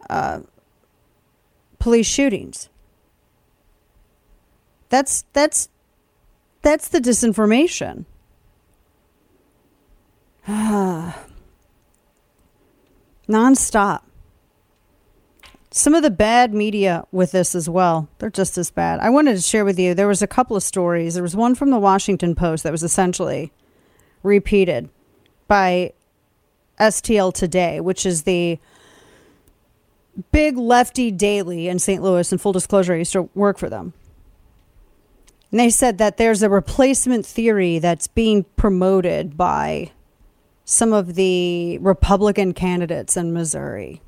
uh, police shootings. That's that's that's the disinformation. [sighs] Nonstop. Some of the bad media with this as well. They're just as bad. I wanted to share with you there was a couple of stories. There was one from the Washington Post that was essentially repeated by STL Today, which is the big lefty daily in St. Louis. And full disclosure, I used to work for them. And they said that there's a replacement theory that's being promoted by some of the Republican candidates in Missouri.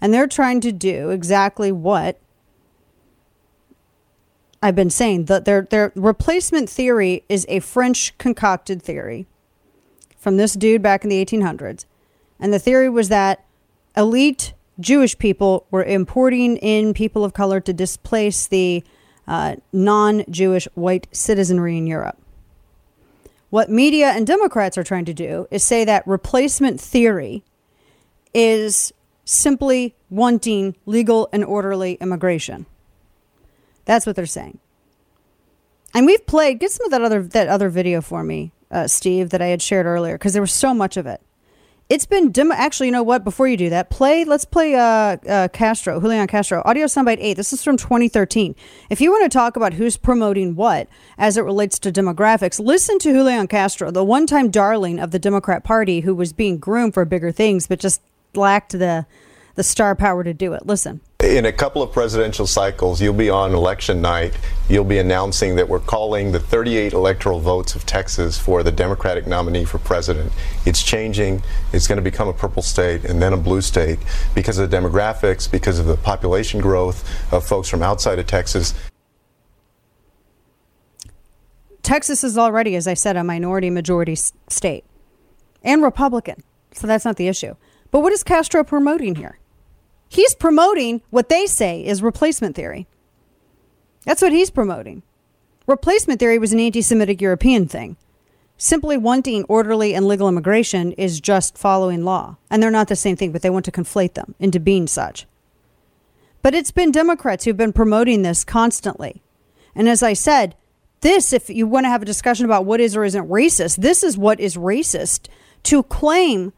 And they're trying to do exactly what I've been saying. That their their replacement theory is a French concocted theory from this dude back in the 1800s. And the theory was that elite Jewish people were importing in people of color to displace the uh, non Jewish white citizenry in Europe. What media and Democrats are trying to do is say that replacement theory is simply wanting legal and orderly immigration. That's what they're saying. And we've played. Get some of that other that other video for me, uh, Steve, that I had shared earlier, because there was so much of it. It's been dim. Actually, you know what? Before you do that, play. Let's play uh, uh, Castro, Julian Castro, audio soundbite eight. This is from 2013. If you want to talk about who's promoting what as it relates to demographics, listen to Julian Castro, the one-time darling of the Democrat Party, who was being groomed for bigger things, but just lacked the the star power to do it. Listen. In a couple of presidential cycles, you'll be on election night. You'll be announcing that we're calling the 38 electoral votes of Texas for the Democratic nominee for president. It's changing. It's going to become a purple state and then a blue state because of the demographics, because of the population growth of folks from outside of Texas. Texas is already, as I said, a minority majority state and Republican. So that's not the issue. But what is Castro promoting here? He's promoting what they say is replacement theory. That's what he's promoting. Replacement theory was an anti Semitic European thing. Simply wanting orderly and legal immigration is just following law. And they're not the same thing, but they want to conflate them into being such. But it's been Democrats who've been promoting this constantly. And as I said, this, if you want to have a discussion about what is or isn't racist, this is what is racist to claim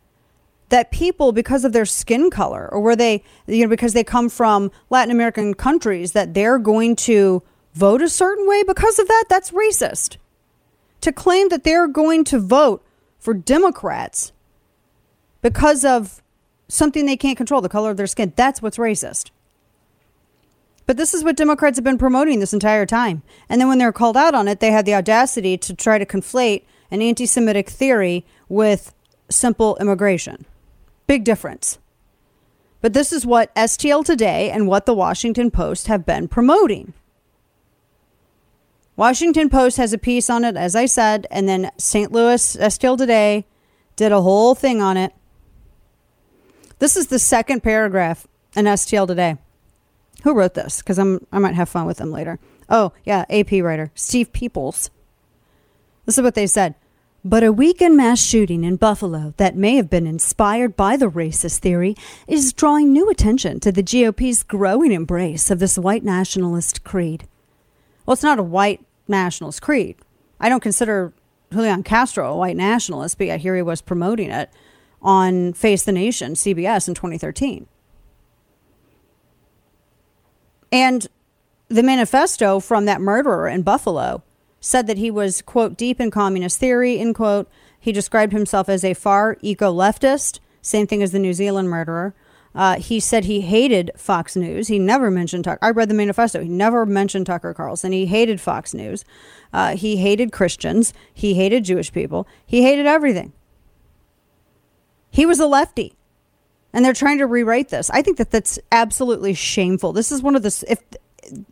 that people, because of their skin color or where they, you know, because they come from Latin American countries, that they're going to vote a certain way because of that, that's racist. To claim that they're going to vote for Democrats because of something they can't control, the color of their skin, that's what's racist. But this is what Democrats have been promoting this entire time. And then when they're called out on it, they had the audacity to try to conflate an anti Semitic theory with simple immigration. Big difference. But this is what STL Today and what the Washington Post have been promoting. Washington Post has a piece on it, as I said, and then St. Louis STL Today did a whole thing on it. This is the second paragraph in STL Today. Who wrote this? Because I'm I might have fun with them later. Oh yeah, AP writer Steve Peoples. This is what they said. But a weekend mass shooting in Buffalo that may have been inspired by the racist theory is drawing new attention to the GOP's growing embrace of this white nationalist creed. Well, it's not a white nationalist creed. I don't consider Julian Castro a white nationalist, but yet here he was promoting it on Face the Nation, CBS, in 2013. And the manifesto from that murderer in Buffalo said that he was, quote, deep in communist theory, end quote. He described himself as a far eco leftist, same thing as the New Zealand murderer. Uh, he said he hated Fox News. He never mentioned Tucker. I read the manifesto. He never mentioned Tucker Carlson. He hated Fox News. Uh, he hated Christians. He hated Jewish people. He hated everything. He was a lefty and they're trying to rewrite this. I think that that's absolutely shameful. This is one of the if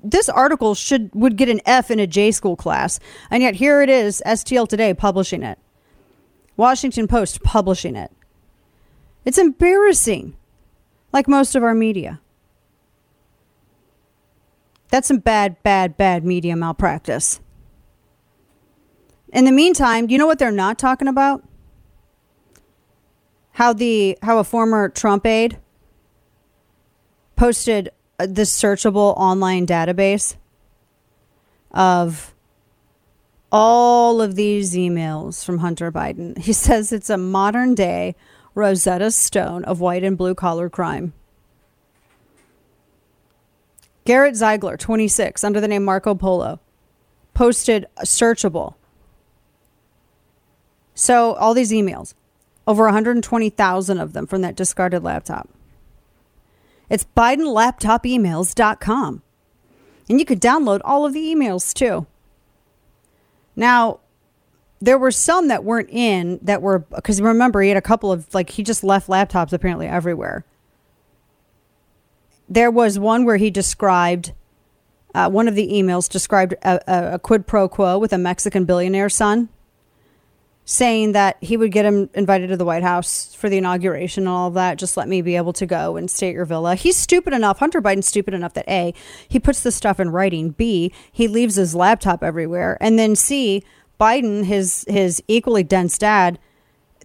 this article should would get an F in a J school class, and yet here it is, STL Today publishing it, Washington Post publishing it. It's embarrassing, like most of our media. That's some bad, bad, bad media malpractice. In the meantime, you know what they're not talking about? how the how a former Trump aide posted this searchable online database of all of these emails from Hunter Biden. He [laughs] says it's a modern day Rosetta Stone of white and blue collar crime. Garrett Ziegler, 26, under the name Marco Polo, posted searchable. So all these emails over 120,000 of them from that discarded laptop. It's BidenLaptopEmails.com. And you could download all of the emails too. Now, there were some that weren't in that were, because remember, he had a couple of, like, he just left laptops apparently everywhere. There was one where he described, uh, one of the emails described a, a, a quid pro quo with a Mexican billionaire son saying that he would get him invited to the White House for the inauguration and all of that. Just let me be able to go and stay at your villa. He's stupid enough, Hunter Biden's stupid enough that A, he puts this stuff in writing. B, he leaves his laptop everywhere. And then C, Biden, his his equally dense dad,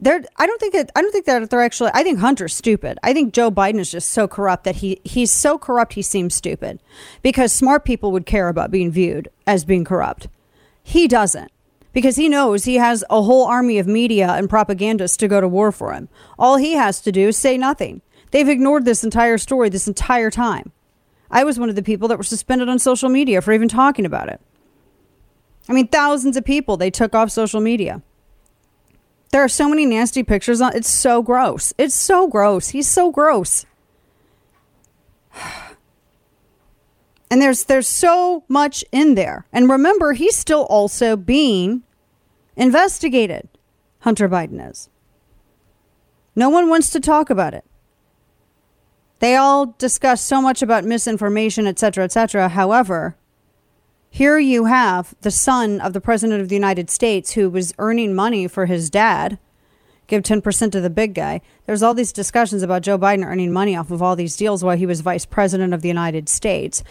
they're I don't think it I don't think that they're actually I think Hunter's stupid. I think Joe Biden is just so corrupt that he he's so corrupt he seems stupid. Because smart people would care about being viewed as being corrupt. He doesn't because he knows he has a whole army of media and propagandists to go to war for him. All he has to do is say nothing. They've ignored this entire story this entire time. I was one of the people that were suspended on social media for even talking about it. I mean, thousands of people they took off social media. There are so many nasty pictures on it's so gross. It's so gross. He's so gross. [sighs] And there's there's so much in there. And remember, he's still also being investigated. Hunter Biden is. No one wants to talk about it. They all discuss so much about misinformation, et cetera, et cetera. However, here you have the son of the president of the United States who was earning money for his dad give 10% to the big guy. There's all these discussions about Joe Biden earning money off of all these deals while he was vice president of the United States.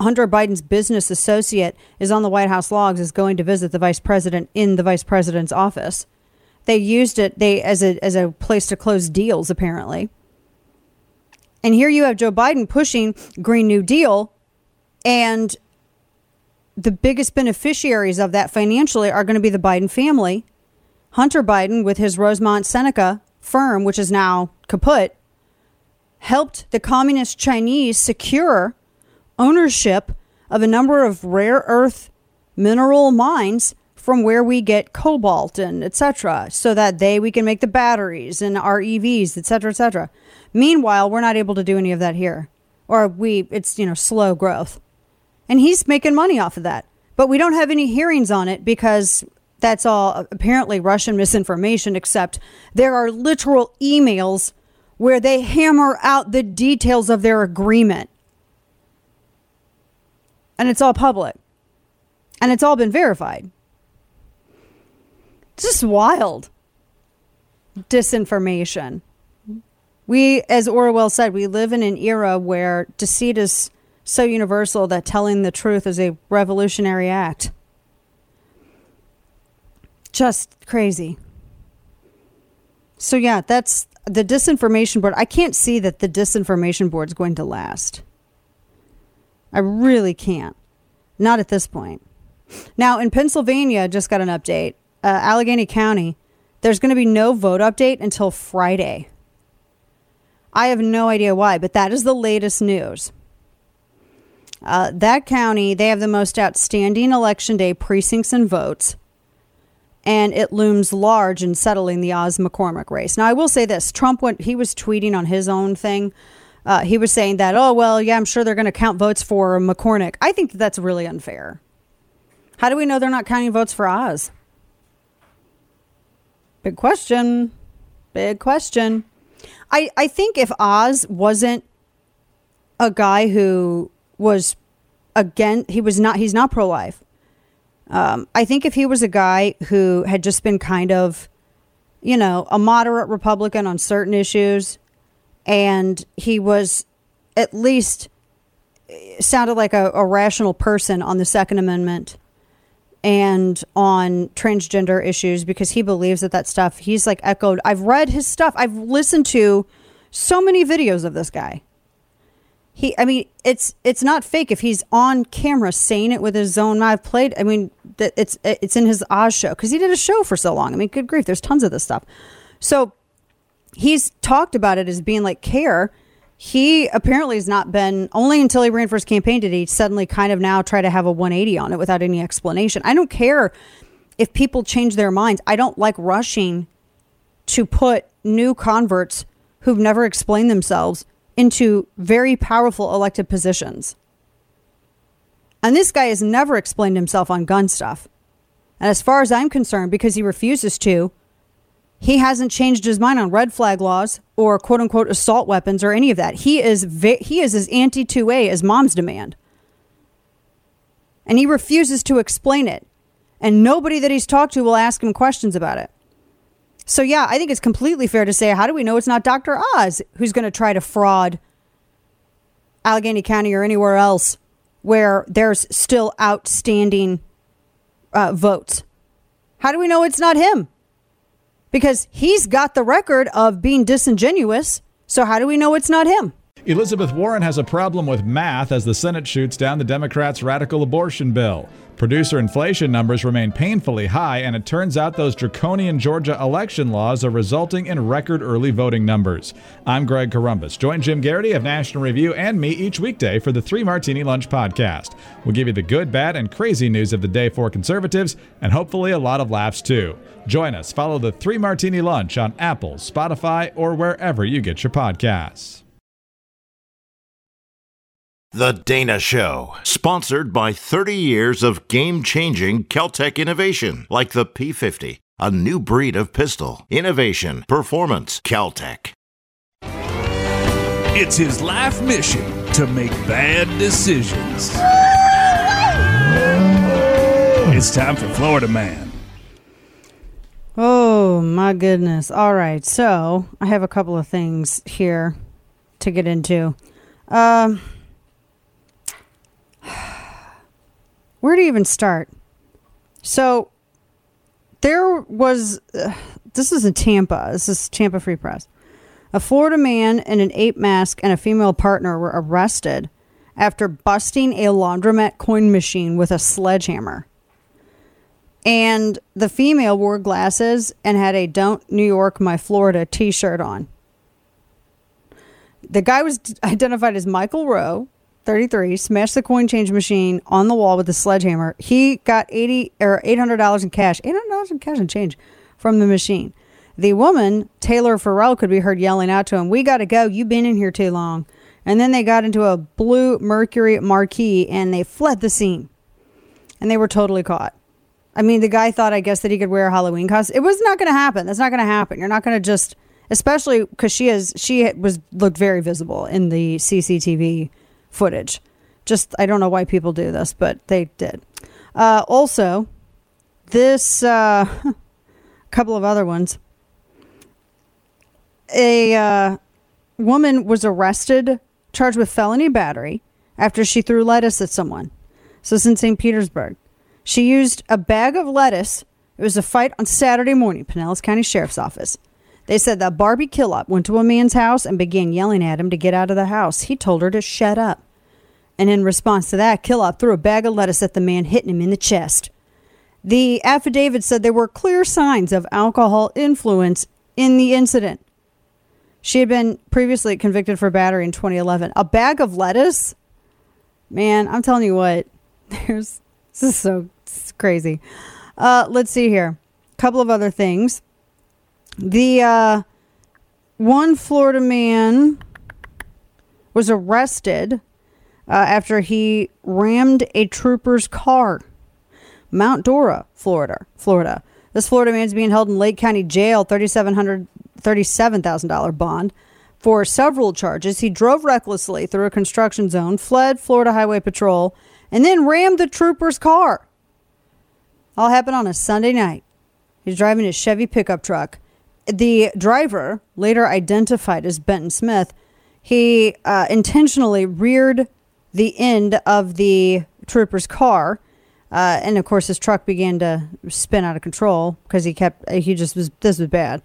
Hunter Biden's business associate is on the White House logs is going to visit the vice president in the vice president's office. They used it they as a as a place to close deals apparently. And here you have Joe Biden pushing Green New Deal and the biggest beneficiaries of that financially are going to be the Biden family Hunter Biden, with his Rosemont Seneca firm, which is now kaput, helped the communist Chinese secure ownership of a number of rare earth mineral mines from where we get cobalt and etc so that they we can make the batteries and our EVs etc etc meanwhile we're not able to do any of that here or we it's you know slow growth. And he's making money off of that. But we don't have any hearings on it because that's all apparently Russian misinformation, except there are literal emails where they hammer out the details of their agreement. And it's all public. And it's all been verified. It's just wild. Disinformation. We, as Orwell said, we live in an era where deceit is so universal that telling the truth is a revolutionary act. Just crazy. So, yeah, that's the disinformation board. I can't see that the disinformation board is going to last. I really can't. Not at this point. Now, in Pennsylvania, just got an update. Uh, Allegheny County, there's going to be no vote update until Friday. I have no idea why, but that is the latest news. Uh, that county, they have the most outstanding election day precincts and votes and it looms large in settling the Oz McCormick race. Now, I will say this Trump, went, he was tweeting on his own thing. Uh, he was saying that, oh, well, yeah, I'm sure they're going to count votes for McCormick. I think that that's really unfair. How do we know they're not counting votes for Oz? Big question. Big question. I, I think if Oz wasn't a guy who was again, he was not, he's not pro life. Um, I think if he was a guy who had just been kind of, you know, a moderate Republican on certain issues, and he was at least sounded like a, a rational person on the Second Amendment and on transgender issues because he believes that that stuff he's like echoed. I've read his stuff. I've listened to so many videos of this guy he i mean it's it's not fake. If he's on camera saying it with his own mouth played i mean that it's it's in his oz show because he did a show for so long. I mean good grief there's tons of this stuff. So he's talked about it as being like care. He apparently has not been only until he ran for his campaign did he suddenly kind of now try to have a 180 on it without any explanation. I don't care if people change their minds. I don't like rushing to put new converts who've never explained themselves into very powerful elected positions. And this guy has never explained himself on gun stuff. And as far as I'm concerned, because he refuses to, he hasn't changed his mind on red flag laws or quote unquote assault weapons or any of that. He is vi- he is as anti 2A as Moms Demand. And he refuses to explain it. And nobody that he's talked to will ask him questions about it. So, yeah, I think it's completely fair to say, how do we know it's not Dr. Oz who's going to try to fraud Allegheny County or anywhere else where there's still outstanding uh, votes? How do we know it's not him? Because he's got the record of being disingenuous. So, how do we know it's not him? Elizabeth Warren has a problem with math as the Senate shoots down the Democrats' radical abortion bill. Producer inflation numbers remain painfully high, and it turns out those draconian Georgia election laws are resulting in record early voting numbers. I'm Greg Corombos. Join Jim Geraghty of National Review and me each weekday for the Three Martini Lunch podcast. We'll give you the good, bad, and crazy news of the day for conservatives, and hopefully a lot of laughs too. Join us. Follow the Three Martini Lunch on Apple, Spotify, or wherever you get your podcasts. The Dana Show, sponsored by 30 years of game changing KelTec innovation, like the P50, a new breed of pistol. Innovation, performance, KelTec. It's his life mission to make bad decisions. It's time for Florida Man. Oh my goodness. All right. So I have a couple of things here to get into. Um, where to even start? So there was, uh, this is in Tampa. This is Tampa Free Press. A Florida man in an ape mask and a female partner were arrested after busting a laundromat coin machine with a sledgehammer. And the female wore glasses and had a Don't New York My Florida t shirt on. The guy was identified as Michael Rowe, 33, smashed the coin change machine on the wall with a sledgehammer. He got 80 or $800 in cash, $800 in cash and change from the machine. The woman, Taylor Farrell, could be heard yelling out to him, We got to go. You've been in here too long. And then they got into a blue Mercury Marquis and they fled the scene. And they were totally caught. I mean, the guy thought, I guess, that he could wear a Halloween costume. It was not going to happen. That's not going to happen. You're not going to just, especially because she is, she was looked very visible in the CCTV footage. Just, I don't know why people do this, but they did. Uh, also, this, uh, [laughs] couple of other ones. A uh, woman was arrested, charged with felony battery after she threw lettuce at someone. So it's in St. Petersburg. She used a bag of lettuce. It was a fight on Saturday morning, Pinellas County Sheriff's Office. They said that Barbie Killop went to a man's house and began yelling at him to get out of the house. He told her to shut up. And in response to that, Killop threw a bag of lettuce at the man, hitting him in the chest. The affidavit said there were clear signs of alcohol influence in the incident. She had been previously convicted for battery in 2011. A bag of lettuce? Man, I'm telling you what, [laughs] there's this is so crazy. Uh, let's see here. A couple of other things. The uh, one Florida man was arrested uh, after he rammed a trooper's car. Mount Dora, Florida. Florida. This Florida man is being held in Lake County Jail, $3,700, $37,000 bond for several charges. He drove recklessly through a construction zone, fled Florida Highway Patrol, and then rammed the trooper's car. All happened on a Sunday night. He's driving his Chevy pickup truck. The driver, later identified as Benton Smith, he uh, intentionally reared the end of the trooper's car. Uh, and of course, his truck began to spin out of control because he kept, he just was, this was bad.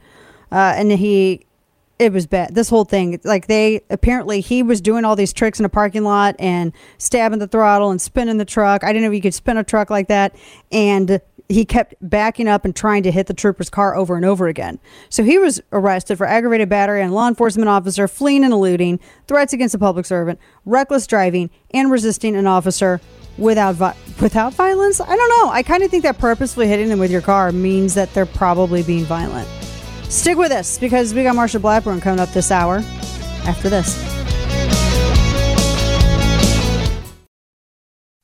Uh, and he it was bad. This whole thing, like they apparently he was doing all these tricks in a parking lot and stabbing the throttle and spinning the truck. I didn't know you could spin a truck like that, and he kept backing up and trying to hit the trooper's car over and over again. So he was arrested for aggravated battery on law enforcement officer, fleeing and eluding, threats against a public servant, reckless driving, and resisting an officer without vi- without violence. I don't know. I kind of think that purposefully hitting them with your car means that they're probably being violent. Stick with us because we got Marsha Blackburn coming up this hour after this.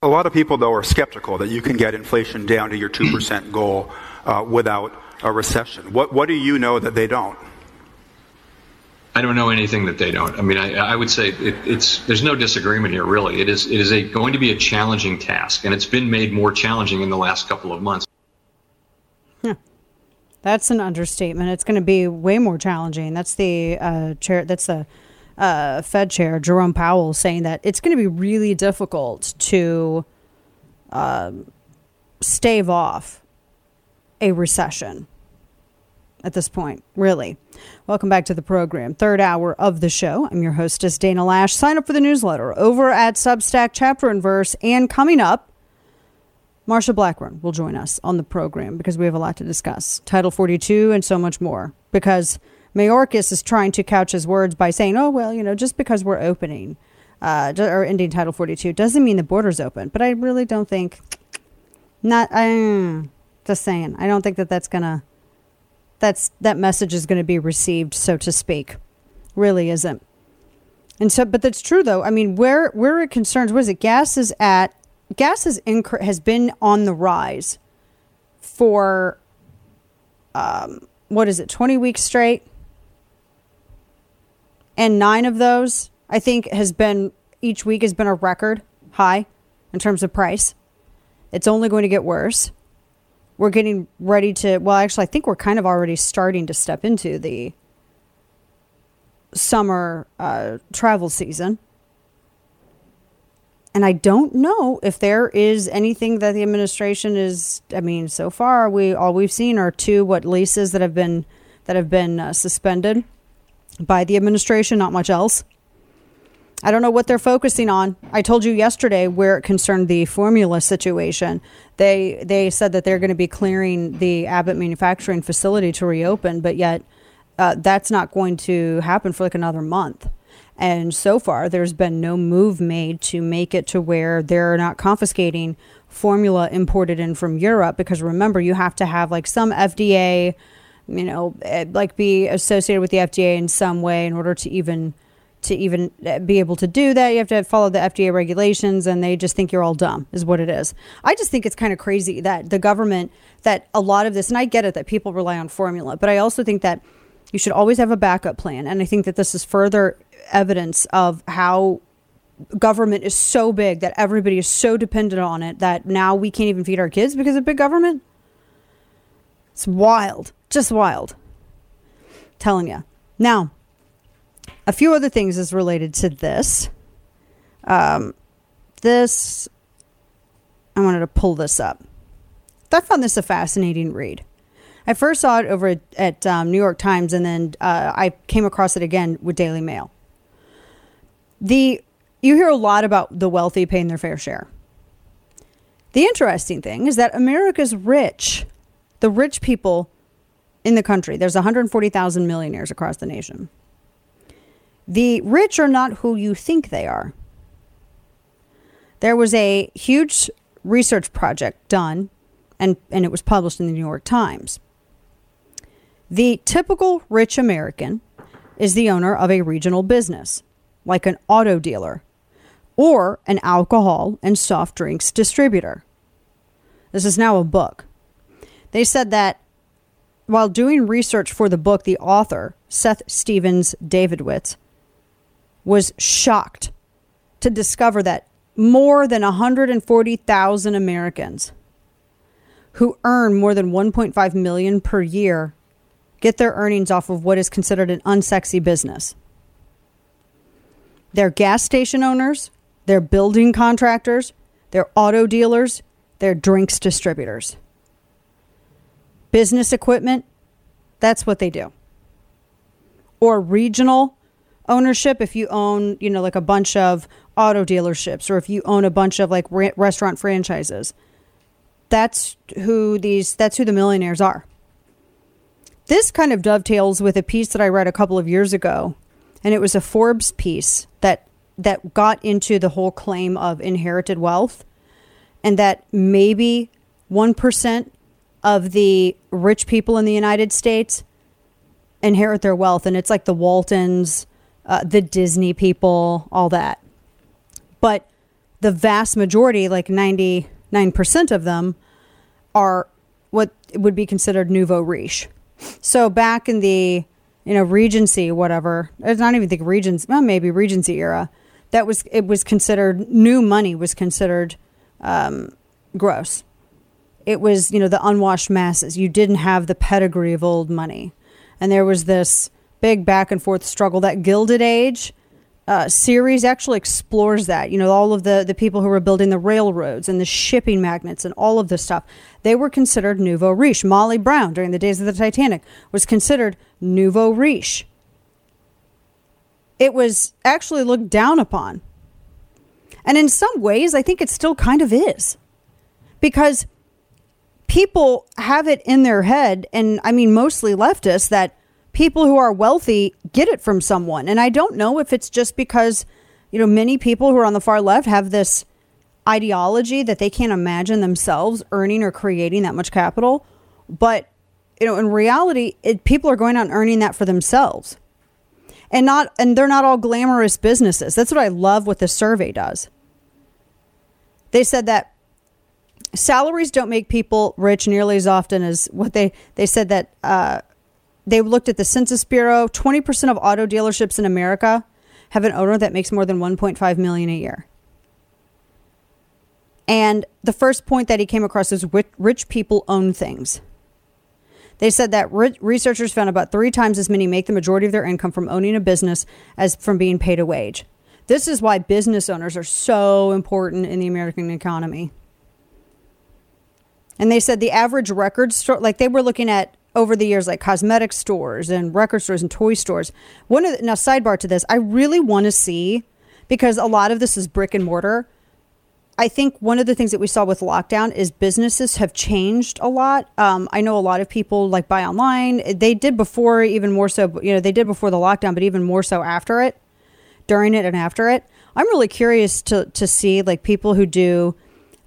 A lot of people, though, are skeptical that you can get inflation down to your 2% [clears throat] goal uh, without a recession. What, what do you know that they don't? I don't know anything that they don't. I mean, I, I would say it, it's there's no disagreement here, really. It is it is a going to be a challenging task, and it's been made more challenging in the last couple of months. That's an understatement. It's going to be way more challenging. That's the uh, chair. That's the uh, Fed chair, Jerome Powell, saying that it's going to be really difficult to um, stave off a recession at this point. Really. Welcome back to the program. Third hour of the show. I'm your hostess, Dana Loesch. Sign up for the newsletter over at Substack Chapter and Verse. And coming up, Marsha Blackburn will join us on the program because we have a lot to discuss. Title 42 and so much more. Because Mayorkas is trying to couch his words by saying, oh, well, you know, just because we're opening uh, or ending Title 42 doesn't mean the border's open. But I really don't think, not, I, just saying, I don't think that that's going to, that's, that message is going to be received, so to speak. Really isn't. And so, but that's true though. I mean, where, where it concerns, what is it? Gas is at, gas is inc- has been on the rise for, um, what is it, 20 weeks straight? And nine of those, I think, has been each week has been a record high in terms of price. It's only going to get worse. We're getting ready to, well, actually, I think we're kind of already starting to step into the summer uh, travel season. And I don't know if there is anything that the administration is. I mean, so far we all we've seen are two what leases that have been that have been uh, suspended by the administration. Not much else. I don't know what they're focusing on. I told you yesterday where it concerned the formula situation. They they said that they're going to be clearing the Abbott manufacturing facility to reopen, but yet uh, that's not going to happen for like another month. And so far, there's been no move made to make it to where they're not confiscating formula imported in from Europe. Because remember, you have to have like some FDA, you know, eh, like be associated with the FDA in some way in order to even to even eh, be able to do that. You have to follow the FDA regulations, and they just think you're all dumb, is what it is. I just think it's kind of crazy that the government, that a lot of this, and I get it that people rely on formula, but I also think that you should always have a backup plan. And I think that this is further evidence of how government is so big that everybody is so dependent on it that now we can't even feed our kids because of big government. It's wild, just wild. telling you. Now, a few other things is related to this. Um, this, I wanted to pull this up. I found this a fascinating read. I first saw it over at, at um, New York Times, and then uh, I came across it again with Daily Mail. The you hear a lot about the wealthy paying their fair share. The interesting thing is that America's rich, the rich people in the country. There's 140,000 millionaires across the nation. The rich are not who you think they are. There was a huge research project done, and, and it was published in the New York Times. The typical rich American is the owner of a regional business, like an auto dealer or an alcohol and soft drinks distributor. This is now a book. They said that while doing research for the book, the author, Seth Stevens Davidowitz, was shocked to discover that more than 140,000 Americans who earn more than 1.5 million per year get their earnings off of what is considered an unsexy business. They're gas station owners, they're building contractors, they're auto dealers, they're drinks distributors. Business equipment, that's what they do. Or regional ownership if you own, you know, like a bunch of auto dealerships or if you own a bunch of like re- restaurant franchises. That's who these that's who the millionaires are. This kind of dovetails with a piece that I read a couple of years ago, and it was a Forbes piece that that got into the whole claim of inherited wealth and that maybe 1% of the rich people in the United States inherit their wealth and it's like the Waltons, uh, the Disney people, all that. But the vast majority, like 99% of them, are what would be considered nouveau riche. So back in the you know Regency, whatever, it's not even think Regency, well, maybe Regency era. That was it was considered new money was considered um, gross. It was you know the unwashed masses. You didn't have the pedigree of old money, and there was this big back and forth struggle. That Gilded Age uh, series actually explores that. You know, all of the, the people who were building the railroads and the shipping magnates and all of this stuff, they were considered nouveau riche. Molly Brown, during the days of the Titanic, was considered nouveau riche. It was actually looked down upon. And in some ways, I think it still kind of is. because people have it in their head, and I mean, mostly leftists, that people who are wealthy get it from someone. And I don't know if it's just because, you know, many people who are on the far left have this ideology that they can't imagine themselves earning or creating that much capital. But, you know, in reality, it, people are going out and earning that for themselves. And not and they're not all glamorous businesses. That's what I love what this survey does. They said that salaries don't make people rich nearly as often as what they they said that uh, they looked at the Census Bureau. Twenty percent of auto dealerships in America have an owner that makes more than one point five million a year. And the first point that he came across is rich, rich people own things. They said that researchers found about three times as many make the majority of their income from owning a business as from being paid a wage. This is why business owners are so important in the American economy. And they said the average record store, like they were looking at over the years, like cosmetic stores and record stores and toy stores. One of the, now sidebar to this, I really want to see because a lot of this is brick and mortar. I think one of the things that we saw with lockdown is businesses have changed a lot. Um, I know a lot of people like buy online. They did before, even more so. You know, they did before the lockdown, but even more so after it, during it, and after it. I'm really curious to to see like people who do,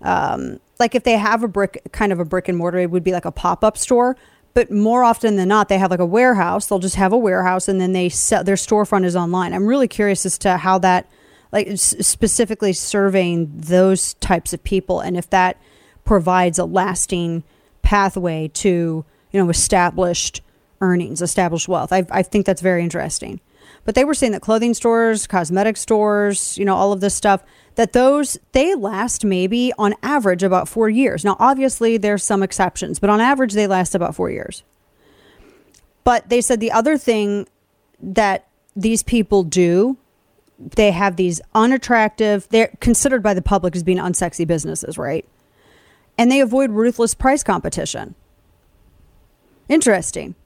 um, like if they have a brick kind of a brick and mortar, it would be like a pop up store. But more often than not, they have like a warehouse. They'll just have a warehouse, and then they sell their storefront is online. I'm really curious as to how that like s- specifically surveying those types of people and if that provides a lasting pathway to you know established earnings established wealth I, I think that's very interesting but they were saying that clothing stores cosmetic stores you know all of this stuff that those they last maybe on average about four years. Now obviously there's some exceptions but on average they last about four years. But they said the other thing that these people do they have these unattractive they're considered by the public as being unsexy businesses right? And they avoid ruthless price competition. Interesting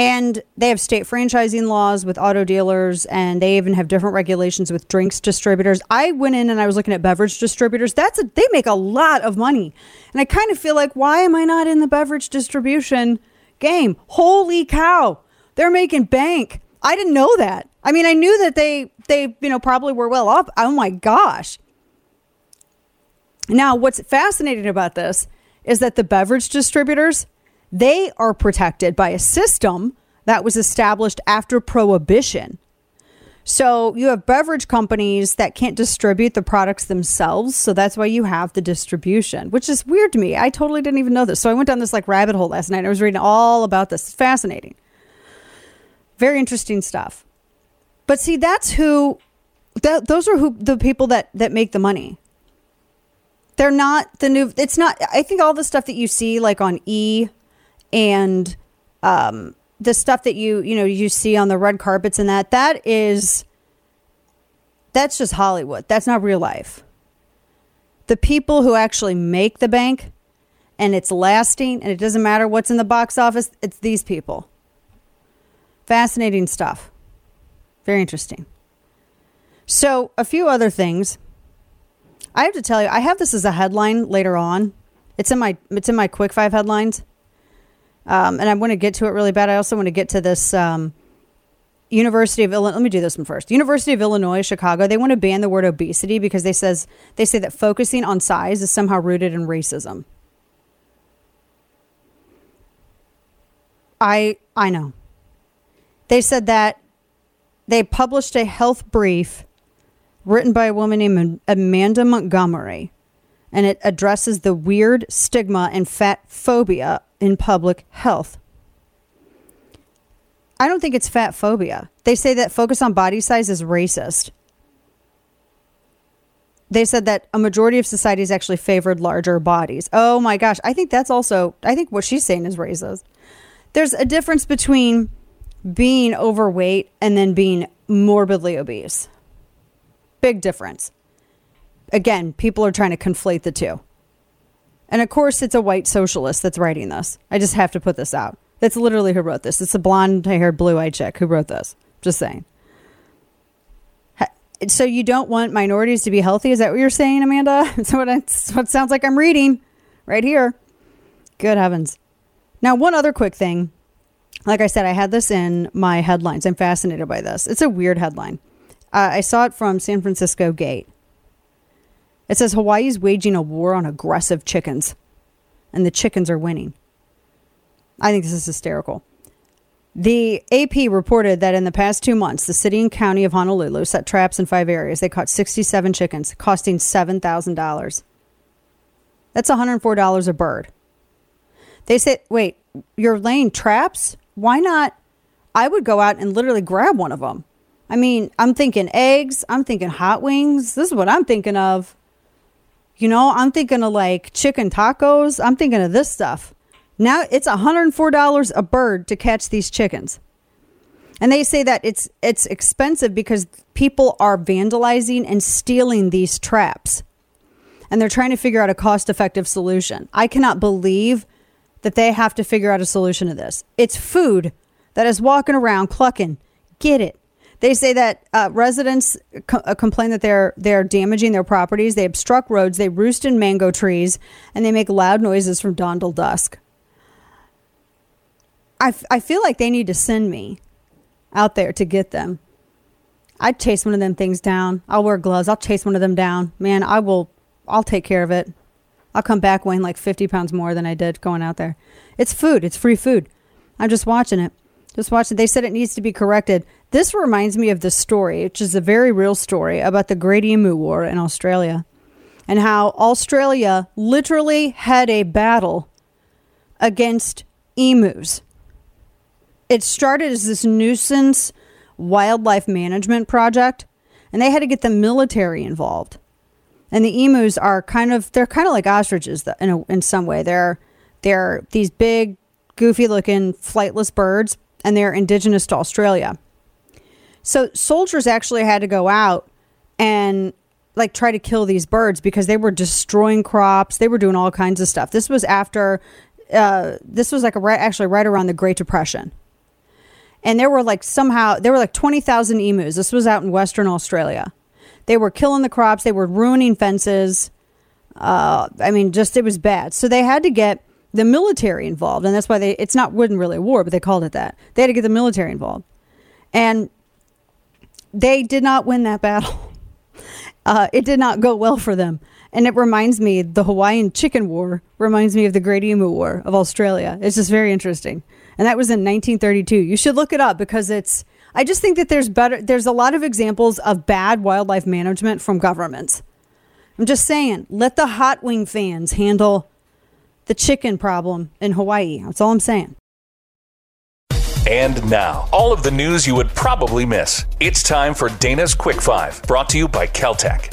and they have state franchising laws with auto dealers and they even have different regulations with drinks distributors. I went in and i was looking at beverage distributors. That's a, they make a lot of money. And i kind of feel like why am i not in the beverage distribution game? Holy cow. They're making bank. I didn't know that. I mean, I knew that they they you know probably were well off. Oh my gosh. Now, what's fascinating about this is that the beverage distributors, they are protected by a system that was established after prohibition. So, you have beverage companies that can't distribute the products themselves, so that's why you have the distribution, which is weird to me. I totally didn't even know this. So, I went down this like rabbit hole last night. I was reading all about this. It's fascinating. Very interesting stuff. But see, that's who. That, those are who the people that that make the money. They're not the new. It's not. I think all the stuff that you see, like on E, and um, the stuff that you you know you see on the red carpets and that that is. That's just Hollywood. That's not real life. The people who actually make the bank, and it's lasting, and it doesn't matter what's in the box office. It's these people. Fascinating stuff. Very interesting. So, a few other things. I have to tell you, I have this as a headline later on. It's in my it's in my quick five headlines, um, and I want to get to it really bad. I also want to get to this um, University of Illinois. Let me do this one first. University of Illinois Chicago. They want to ban the word obesity because they says they say that focusing on size is somehow rooted in racism. I I know. They said that they published a health brief written by a woman named Amanda Montgomery, and it addresses the weird stigma and fat phobia in public health. I don't think it's fat phobia. They say that focus on body size is racist. They said that a majority of societies actually favored larger bodies. Oh my gosh. I think that's also, I think what she's saying is racist. There's a difference between being overweight and then being morbidly obese. Big difference. Again, people are trying to conflate the two. And of course, it's a white socialist that's writing this. I just have to put this out. That's literally who wrote this. It's a blonde haired, blue eyed chick who wrote this. Just saying. so you don't want minorities to be healthy? Is that what you're saying, Amanda? [laughs] That's what, it's, what it sounds like I'm reading right here. Good heavens. Now, one other quick thing. Like I said, I had this in my headlines. I'm fascinated by this. It's a weird headline. Uh, I saw it from San Francisco Gate. It says Hawaii's waging a war on aggressive chickens, and the chickens are winning. I think this is hysterical. The AP reported that in the past two months, the city and county of Honolulu set traps in five areas. They caught 67 chickens, costing $7,000. That's $104 a bird. They said, wait, you're laying traps? Why not? I would go out and literally grab one of them. I mean, I'm thinking eggs, I'm thinking hot wings. This is what I'm thinking of. You know, I'm thinking of like chicken tacos. I'm thinking of this stuff. Now it's $104 a bird to catch these chickens. And they say that it's it's expensive because people are vandalizing and stealing these traps. And they're trying to figure out a cost-effective solution. I cannot believe that they have to figure out a solution to this. It's food that is walking around clucking. Get it. They say that uh, residents co- uh, complain that they're they're damaging their properties. They obstruct roads. They roost in mango trees, and they make loud noises from dawn till dusk. I, f- I feel like they need to send me out there to get them. I'd chase one of them things down. I'll wear gloves. I'll chase one of them down. Man, I will. I'll take care of it. I'll come back weighing like 50 pounds more than I did going out there. It's food. It's free food. I'm just watching it. Just watching. They said it needs to be corrected. This reminds me of the story, which is a very real story about the Great Emu War in Australia and how Australia literally had a battle against emus. It started as this nuisance wildlife management project, and they had to get the military involved. And the emus are kind of they're kind of like ostriches in a, in some way. They're they're these big, goofy looking flightless birds, and they're indigenous to Australia. So soldiers actually had to go out and like try to kill these birds because they were destroying crops. They were doing all kinds of stuff. This was after, uh, this was like a right, actually right around the Great Depression. And there were like somehow, there were like 20,000 emus. This was out in Western Australia. They were killing the crops. They were ruining fences. Uh, I mean, just it was bad. So they had to get the military involved. And that's why they, it's not, wasn't really war, but they called it that. They had to get the military involved. And they did not win that battle. [laughs] Uh, it did not go well for them. And it reminds me, the Hawaiian Chicken War reminds me of the Great Emu War of Australia. It's just very interesting. And that was in 1932. You should look it up because it's, I just think that there's better, there's a lot of examples of bad wildlife management from governments. I'm just saying, let the hot wing fans handle the chicken problem in Hawaii. That's all I'm saying. And now, all of the news you would probably miss. It's time for Dana's Quick Five, brought to you by KelTec.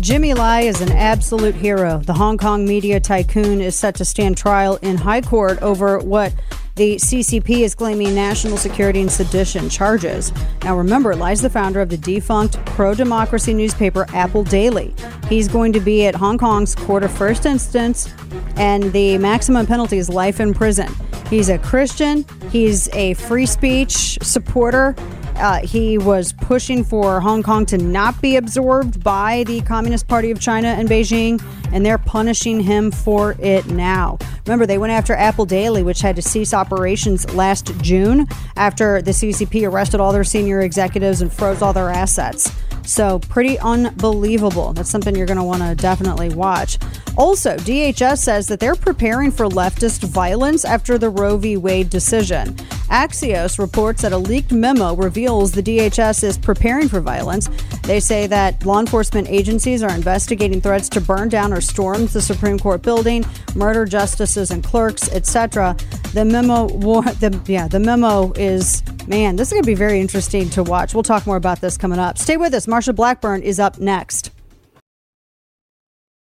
Jimmy Lai is an absolute hero. The Hong Kong media tycoon is set to stand trial in high court over what the CCP is claiming national security and sedition charges. Now, remember, Lai's the founder of the defunct pro democracy newspaper Apple Daily. He's going to be at Hong Kong's court of first instance, and the maximum penalty is life in prison. He's a Christian, he's a free speech supporter. Uh, he was pushing for Hong Kong to not be absorbed by the Communist Party of China and Beijing, and they're punishing him for it now. Remember, they went after Apple Daily, which had to cease operations last June after the CCP arrested all their senior executives and froze all their assets. So, pretty unbelievable. That's something you're going to want to definitely watch. Also, DHS says that they're preparing for leftist violence after the Roe v. Wade decision. Axios reports that a leaked memo reveals the DHS is preparing for violence. They say that law enforcement agencies are investigating threats to burn down or storm the Supreme Court building, murder justices and clerks, etc. The memo, the, yeah, the memo is man. This is going to be very interesting to watch. We'll talk more about this coming up. Stay with us. Marsha Blackburn is up next.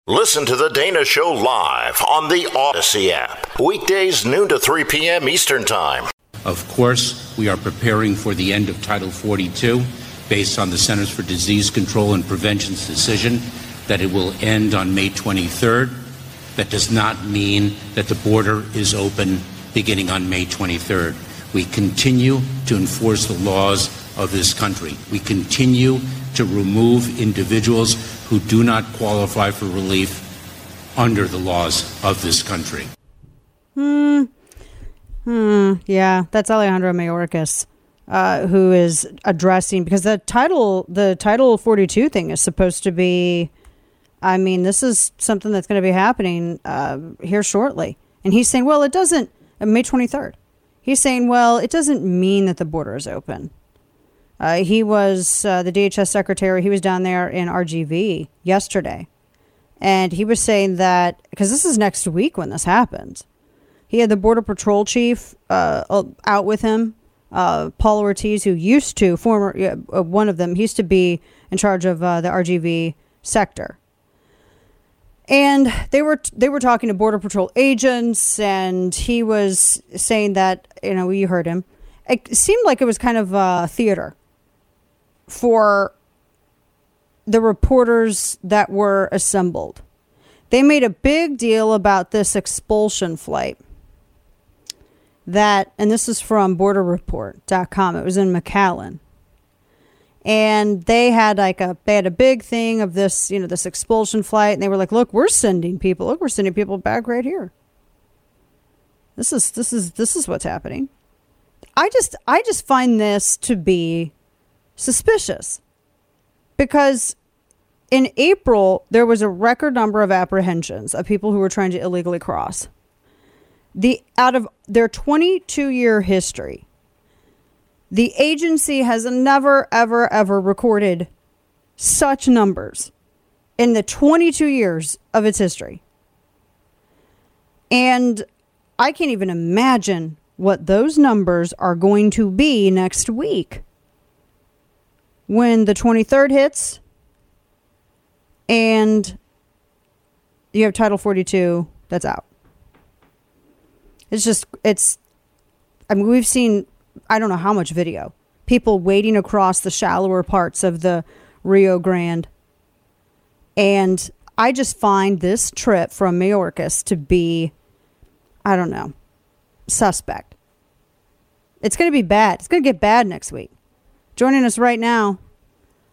Listen to The Dana Show live on the Odyssey app. Weekdays, noon to 3 p.m. Eastern Time. Of course, we are preparing for the end of Title 42 based on the Centers for Disease Control and Prevention's decision that it will end on May 23rd. That does not mean that the border is open beginning on May 23rd. We continue to enforce the laws of this country. We continue to remove individuals who do not qualify for relief under the laws of this country. Hmm. Hmm. Yeah, that's Alejandro Mayorkas, uh, who is addressing because the title, the title forty-two thing is supposed to be. I mean, this is something that's going to be happening uh, here shortly, and he's saying, well, it doesn't. Uh, May twenty-third. He's saying, well, it doesn't mean that the border is open. Uh, he was uh, the DHS secretary. He was down there in RGV yesterday. And he was saying that because this is next week when this happens. He had the Border Patrol chief uh, out with him, uh, Raul Ortiz, who used to, former, uh, one of them, he used to be in charge of uh, the RGV sector. And they were they were talking to Border Patrol agents, and he was saying that you know you heard him. It seemed like it was kind of a theater for the reporters that were assembled. They made a big deal about this expulsion flight. That, and this is from borderreport.com. It was in McAllen. And they had like a they had a big thing of this, you know, this expulsion flight, and they were like, "Look, we're sending people. Look, we're sending people back right here. This is this is this is what's happening." I just I just find this to be suspicious because in April, there was a record number of apprehensions of people who were trying to illegally cross. The out of their 22 year history, the agency has never ever ever recorded such numbers in the 22 years of its history. And I can't even imagine what those numbers are going to be next week when the 23rd hits and you have Title 42 that's out. It's just, it's, I mean, we've seen, I don't know how much video, people wading across the shallower parts of the Rio Grande. And I just find this trip from Mayorkas to be, I don't know, suspect. It's going to be bad. It's going to get bad next week. Joining us right now,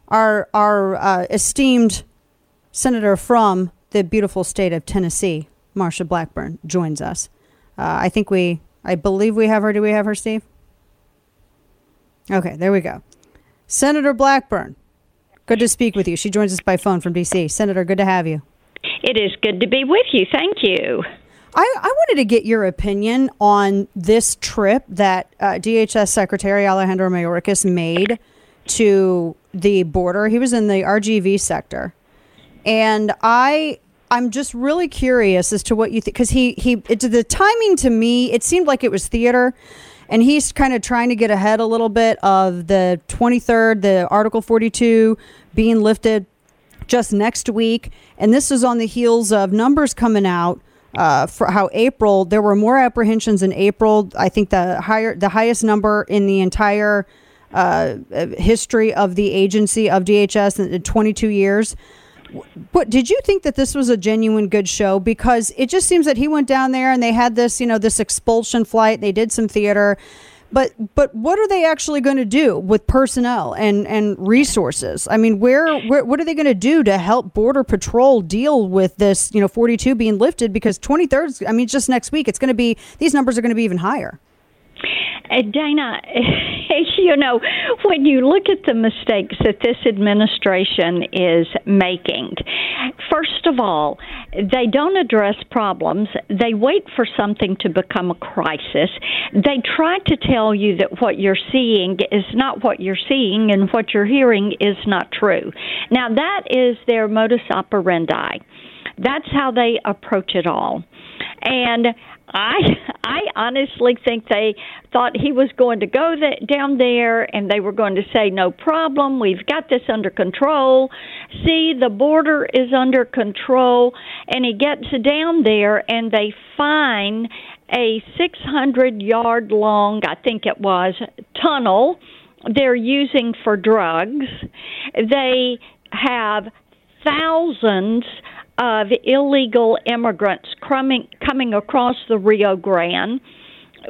our our uh, esteemed senator from the beautiful state of Tennessee, Marsha Blackburn, joins us. Uh, I think we, I believe we have her. Do we have her, Steve? Okay, there we go. Senator Blackburn, good to speak with you. She joins us by phone from D.C. Senator, good to have you. It is good to be with you. Thank you. I, I wanted to get your opinion on this trip that uh, DHS Secretary Alejandro Mayorkas made to the border. He was in the RGV sector, and I I'm just really curious as to what you think because he he it, the timing to me it seemed like it was theater. And he's kind of trying to get ahead a little bit of the 23rd, the Article 42 being lifted just next week. And this is on the heels of numbers coming out uh, for how April there were more apprehensions in April. I think the higher the highest number in the entire uh, history of the agency of DHS in 22 years. But did you think that this was a genuine good show? Because it just seems that he went down there and they had this, you know, this expulsion flight. They did some theater, but but what are they actually going to do with personnel and and resources? I mean, where, where what are they going to do to help Border Patrol deal with this, you know, 42 being lifted? Because 23rd, I mean, just next week, it's going to be these numbers are going to be even higher. Uh, Dana, [laughs] you know, when you look at the mistakes that this administration is making, first of all, they don't address problems. They wait for something to become a crisis. They try to tell you that what you're seeing is not what you're seeing and what you're hearing is not true. Now, that is their modus operandi. That's how they approach it all. And I I honestly think they thought he was going to go that, down there and they were going to say no problem. We've got this under control. See the border is under control. And he gets down there and they find a 600 yard long I think it was tunnel they're using for drugs. They have thousands of illegal immigrants coming coming across the Rio Grande.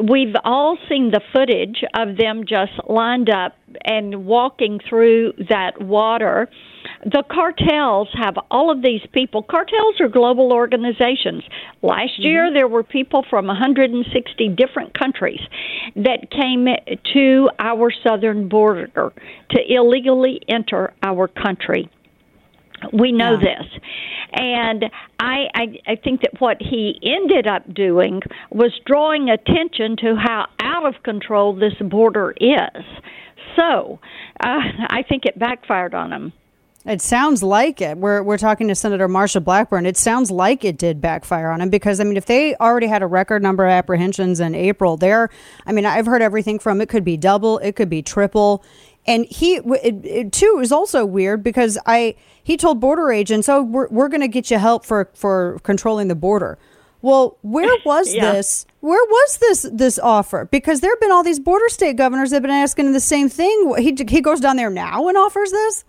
We've all seen the footage of them just lined up and walking through that water, the cartels have all of these people. Cartels are global organizations. Last mm-hmm. year, there were people from 160 different countries that came to our southern border to illegally enter our country. We know this. And I, I, I think that what he ended up doing was drawing attention to how out of control this border is. So uh, I think it backfired on him. It sounds like it. We're, we're talking to Senator Marsha Blackburn. It sounds like it did backfire on him because, I mean, if they already had a record number of apprehensions in April, there, I mean, I've heard everything from it could be double, it could be triple. And he, it, it too, is also weird because I, he told border agents, oh, we're, we're going to get you help for, for controlling the border. Well, where [laughs] was Yeah. this? Where was this this offer? Because there have been all these border state governors that have been asking the same thing. He he goes down there now and offers this.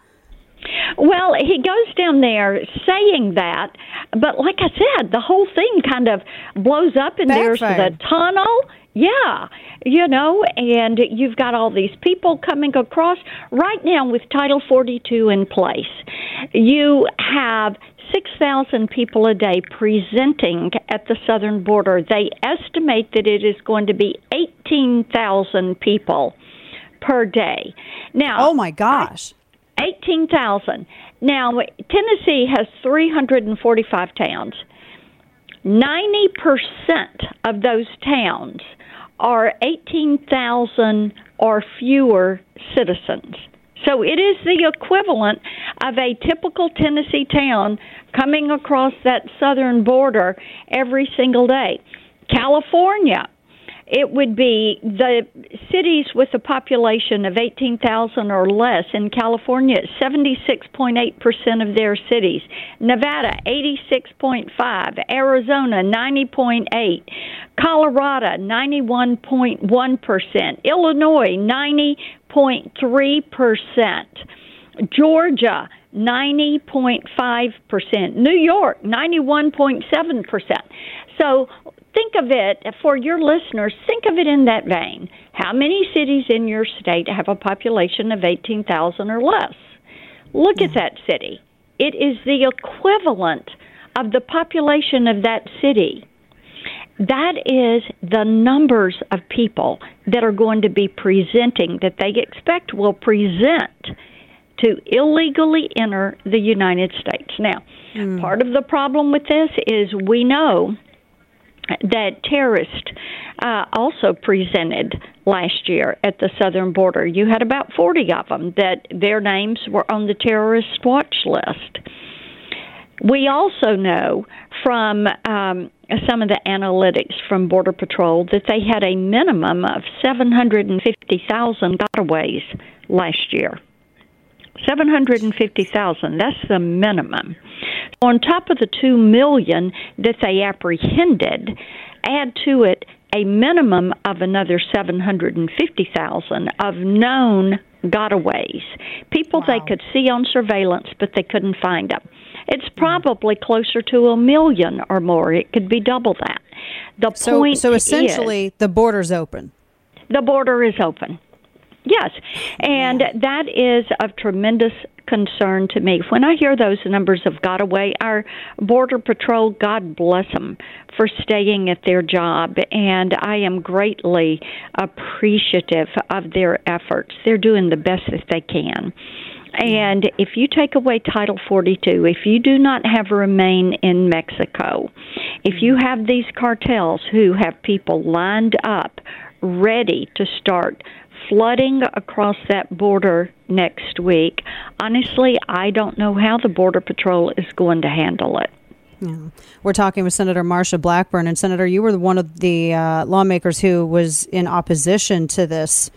Well, he goes down there saying that, but like I said, the whole thing kind of blows up, and there's the tunnel. Yeah, you know, and you've got all these people coming across. Right now, with Title 42 in place, you have 6,000 people a day presenting at the southern border. They estimate that it is going to be 18,000 people per day. Now, oh my gosh. 18,000. Now, Tennessee has 345 towns. 90% of those towns are 18,000 or fewer citizens. So it is the equivalent of a typical Tennessee town coming across that southern border every single day. California, it would be the cities with a population of 18,000 or less in California, 76.8% of their cities. Nevada, 86.5. Arizona, 90.8. Colorado, 91.1%. Illinois, 90.3%. Georgia, 90.5%. New York, 91.7%. So think of it for your listeners, think of it in that vein. How many cities in your state have a population of 18,000 or less? Look at that city. It is the equivalent of the population of that city. That is the numbers of people that are going to be presenting, that they expect will present to illegally enter the United States. Now, hmm. part of the problem with this is we know that terrorists uh, also presented last year at the southern border. You had about 40 of them that their names were on the terrorist watch list. We also know from um, some of the analytics from Border Patrol that they had a minimum of 750,000 gotaways last year. 750,000, that's the minimum. On top of the 2 million that they apprehended, add to it a minimum of another 750,000 of known gotaways. People they could see on surveillance, but they couldn't find them. It's probably closer to a million or more. It could be double that. The So point so is- essentially the border's open. the border is open. Yes, and that is of tremendous concern to me. When I hear those numbers have got away, our Border Patrol, God bless them for staying at their job, and I am greatly appreciative of their efforts. They're doing the best that they can. And if you take away Title 42, if you do not have remain in Mexico, if you have these cartels who have people lined up ready to start flooding across that border next week, honestly, I don't know how the Border Patrol is going to handle it. Yeah. We're talking with Senator Marsha Blackburn. And, Senator, you were one of the uh, lawmakers who was in opposition to this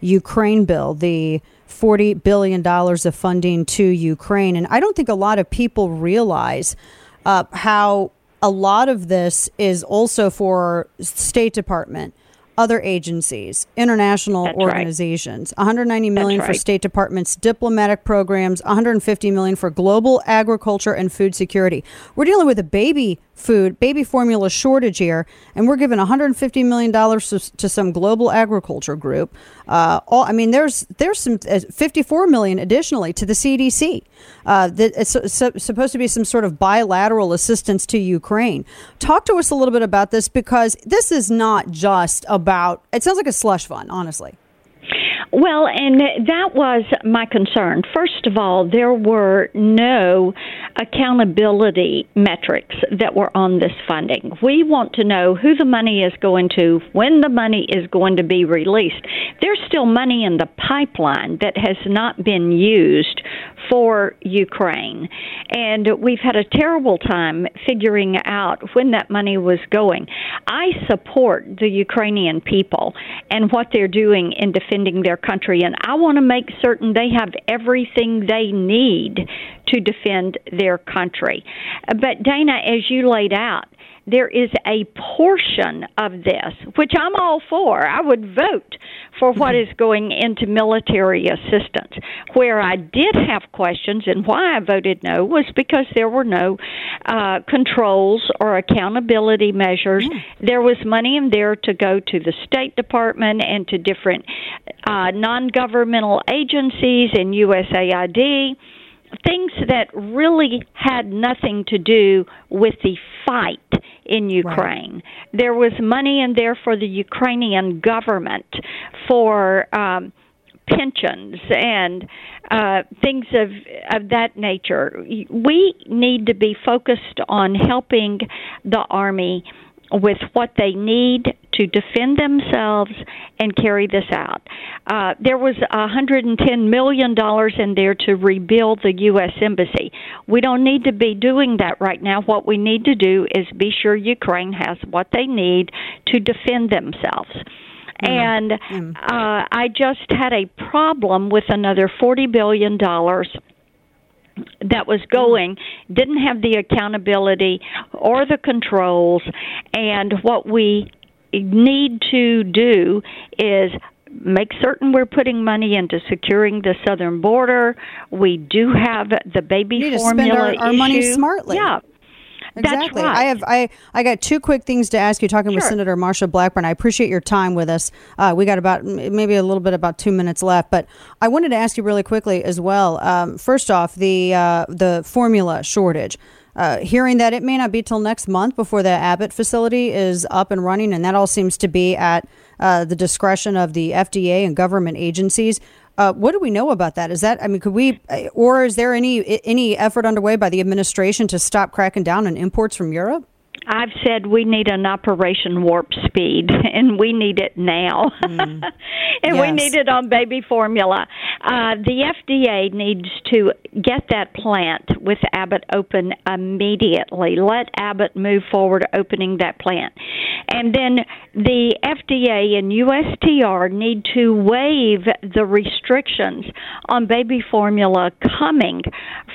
Ukraine bill, the $40 billion of funding to Ukraine. And I don't think a lot of people realize uh, how a lot of this is also for State Department. Other agencies, international That's right. organizations, 190 million That's for right. State Department's diplomatic programs, 150 million for global agriculture and food security. We're dealing with a baby food baby formula shortage here, and we're giving 150 million dollars to, some global agriculture group. Uh, all, I mean, there's there's some uh, 54 million additionally to the CDC. Uh, that it's su- supposed to be some sort of bilateral assistance to Ukraine. Talk to us a little bit about this because this is not just about. It sounds like a slush fund, honestly. Well, and that was my concern. First of all, there were no accountability metrics that were on this funding. We want to know who the money is going to, when the money is going to be released. There's still money in the pipeline that has not been used for Ukraine. And we've had a terrible time figuring out when that money was going. I support the Ukrainian people and what they're doing in defending their country, and I want to make certain they have everything they need to defend their country. But, Dana, as you laid out, there is a portion of this, which I'm all for. I would vote for what is going into military assistance. Where I did have questions and why I voted no was because there were no uh, controls or accountability measures. Mm. There was money in there to go to the State Department and to different uh, non governmental agencies and USAID things that really had nothing to do with the fight in Ukraine. Right. There was money in there for the Ukrainian government for um, pensions and uh, things of of that nature. We need to be focused on helping the army with what they need to defend themselves and carry this out. Uh, there was $110 million in there to rebuild the U.S. Embassy. We don't need to be doing that right now. What we need to do is be sure Ukraine has what they need to defend themselves. Mm-hmm. And mm-hmm. uh, I just had a problem with another $40 billion that was going didn't have the accountability or the controls and what we need to do is make certain we're putting money into securing the southern border. We do have the baby formula our, our money smartly. Yeah, Exactly. Right. I have I I got two quick things to ask you. Talking sure. with Senator Marsha Blackburn, I appreciate your time with us. Uh, we got about maybe a little bit about two minutes left, but I wanted to ask you really quickly as well. Um, first off, the uh, the formula shortage. Uh, hearing that it may not be till next month before the Abbott facility is up and running, and that all seems to be at uh, the discretion of the FDA and government agencies. Uh, what do we know about that? Is that I mean, could we, or is there any any effort underway by the administration to stop cracking down on imports from Europe? I've said we need an Operation Warp Speed, [laughs] and we need it now. Mm. [laughs] and yes. we need it on baby formula. Uh, the FDA needs to get that plant with Abbott open immediately. Let Abbott move forward opening that plant. And then the FDA and USTR need to waive the restrictions on baby formula coming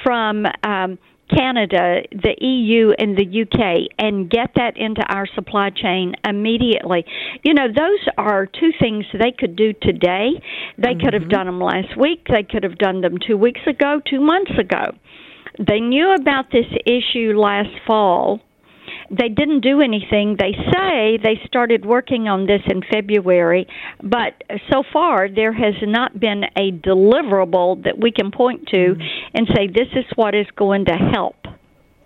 from. Um, Canada, the EU, and the UK and get that into our supply chain immediately. You know, those are two things they could do today. They mm-hmm. could have mm-hmm. done them last week, they could have done them two weeks ago, two months ago. They knew about this issue last fall they didn't do anything. They say they started working on this in February, but so far there has not been a deliverable that we can point to mm-hmm. and say this is what is going to help.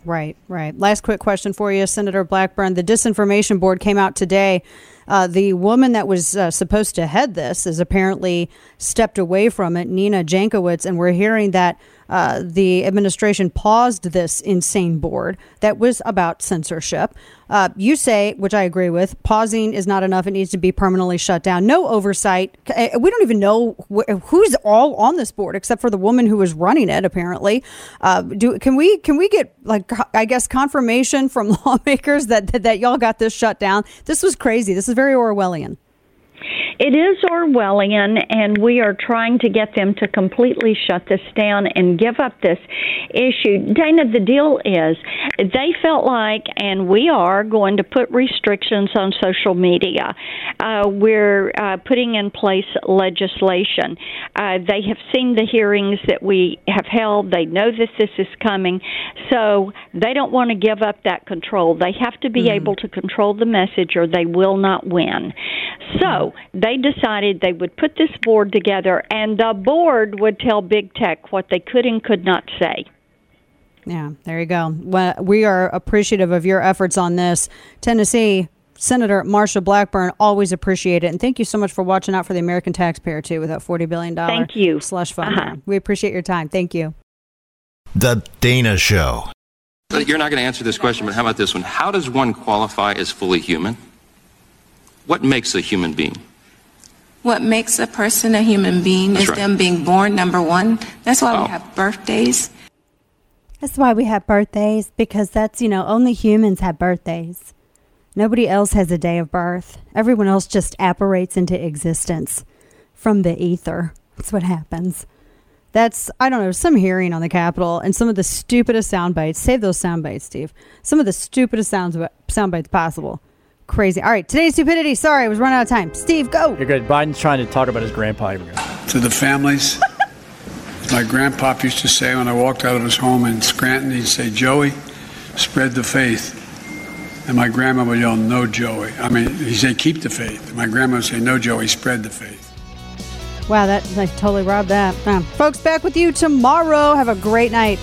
Right, right. Last quick question for you, Senator Blackburn. The Disinformation Board came out today. Uh, the woman that was uh, supposed to head this has apparently stepped away from it, Nina Jankowicz, and we're hearing that uh, the administration paused this insane board that was about censorship. Uh, you say, which I agree with, pausing is not enough. It needs to be permanently shut down. No oversight. Eh, we don't even know wh- who's all on this board except for the woman who was running it. Apparently, uh, do can we can we get like I guess confirmation from [laughs] lawmakers that, that that y'all got this shut down? This was crazy. This is very Orwellian. It is Orwellian, and we are trying to get them to completely shut this down and give up this issue. Dana, the deal is they felt like, and we are going to put restrictions on social media. Uh, we're uh, putting in place legislation. Uh, they have seen the hearings that we have held. They know that this is coming, so they don't want to give up that control. They have to be mm-hmm. able to control the message, or they will not win. So they decided they would put this board together, and the board would tell big tech what they could and could not say. Yeah, there you go. Well, we are appreciative of your efforts on this. Tennessee Senator Marsha Blackburn, always appreciate it. And thank you so much for watching out for the American taxpayer, too, with that $40 billion thank you. slush fund. Uh-huh. We appreciate your time. Thank you. The Dana Show. You're not going to answer this question, but how about this one? How does one qualify as fully human? What makes a human being? What makes a person a human being That's is right. them being born, number one. That's why oh. we have birthdays. That's why we have birthdays, because that's, you know, only humans have birthdays. Nobody else has a day of birth. Everyone else just apparates into existence from the ether. That's what happens. That's, I don't know, some hearing on the Capitol and some of the stupidest sound bites. Save those sound bites, Steve. Some of the stupidest sounds, sound bites possible crazy. All right, today's stupidity. Sorry, I was running out of time. Steve, go. You're good. Biden's trying to talk about his grandpa. To the families, [laughs] my grandpa used to say when I walked out of his home in Scranton, he'd say, Joey, spread the faith. And my grandma would yell, No, Joey. I mean, he'd say, Keep the faith. And my grandma would say, No, Joey, spread the faith. Wow, that I totally robbed that. Uh, folks, back with you tomorrow. Have a great night.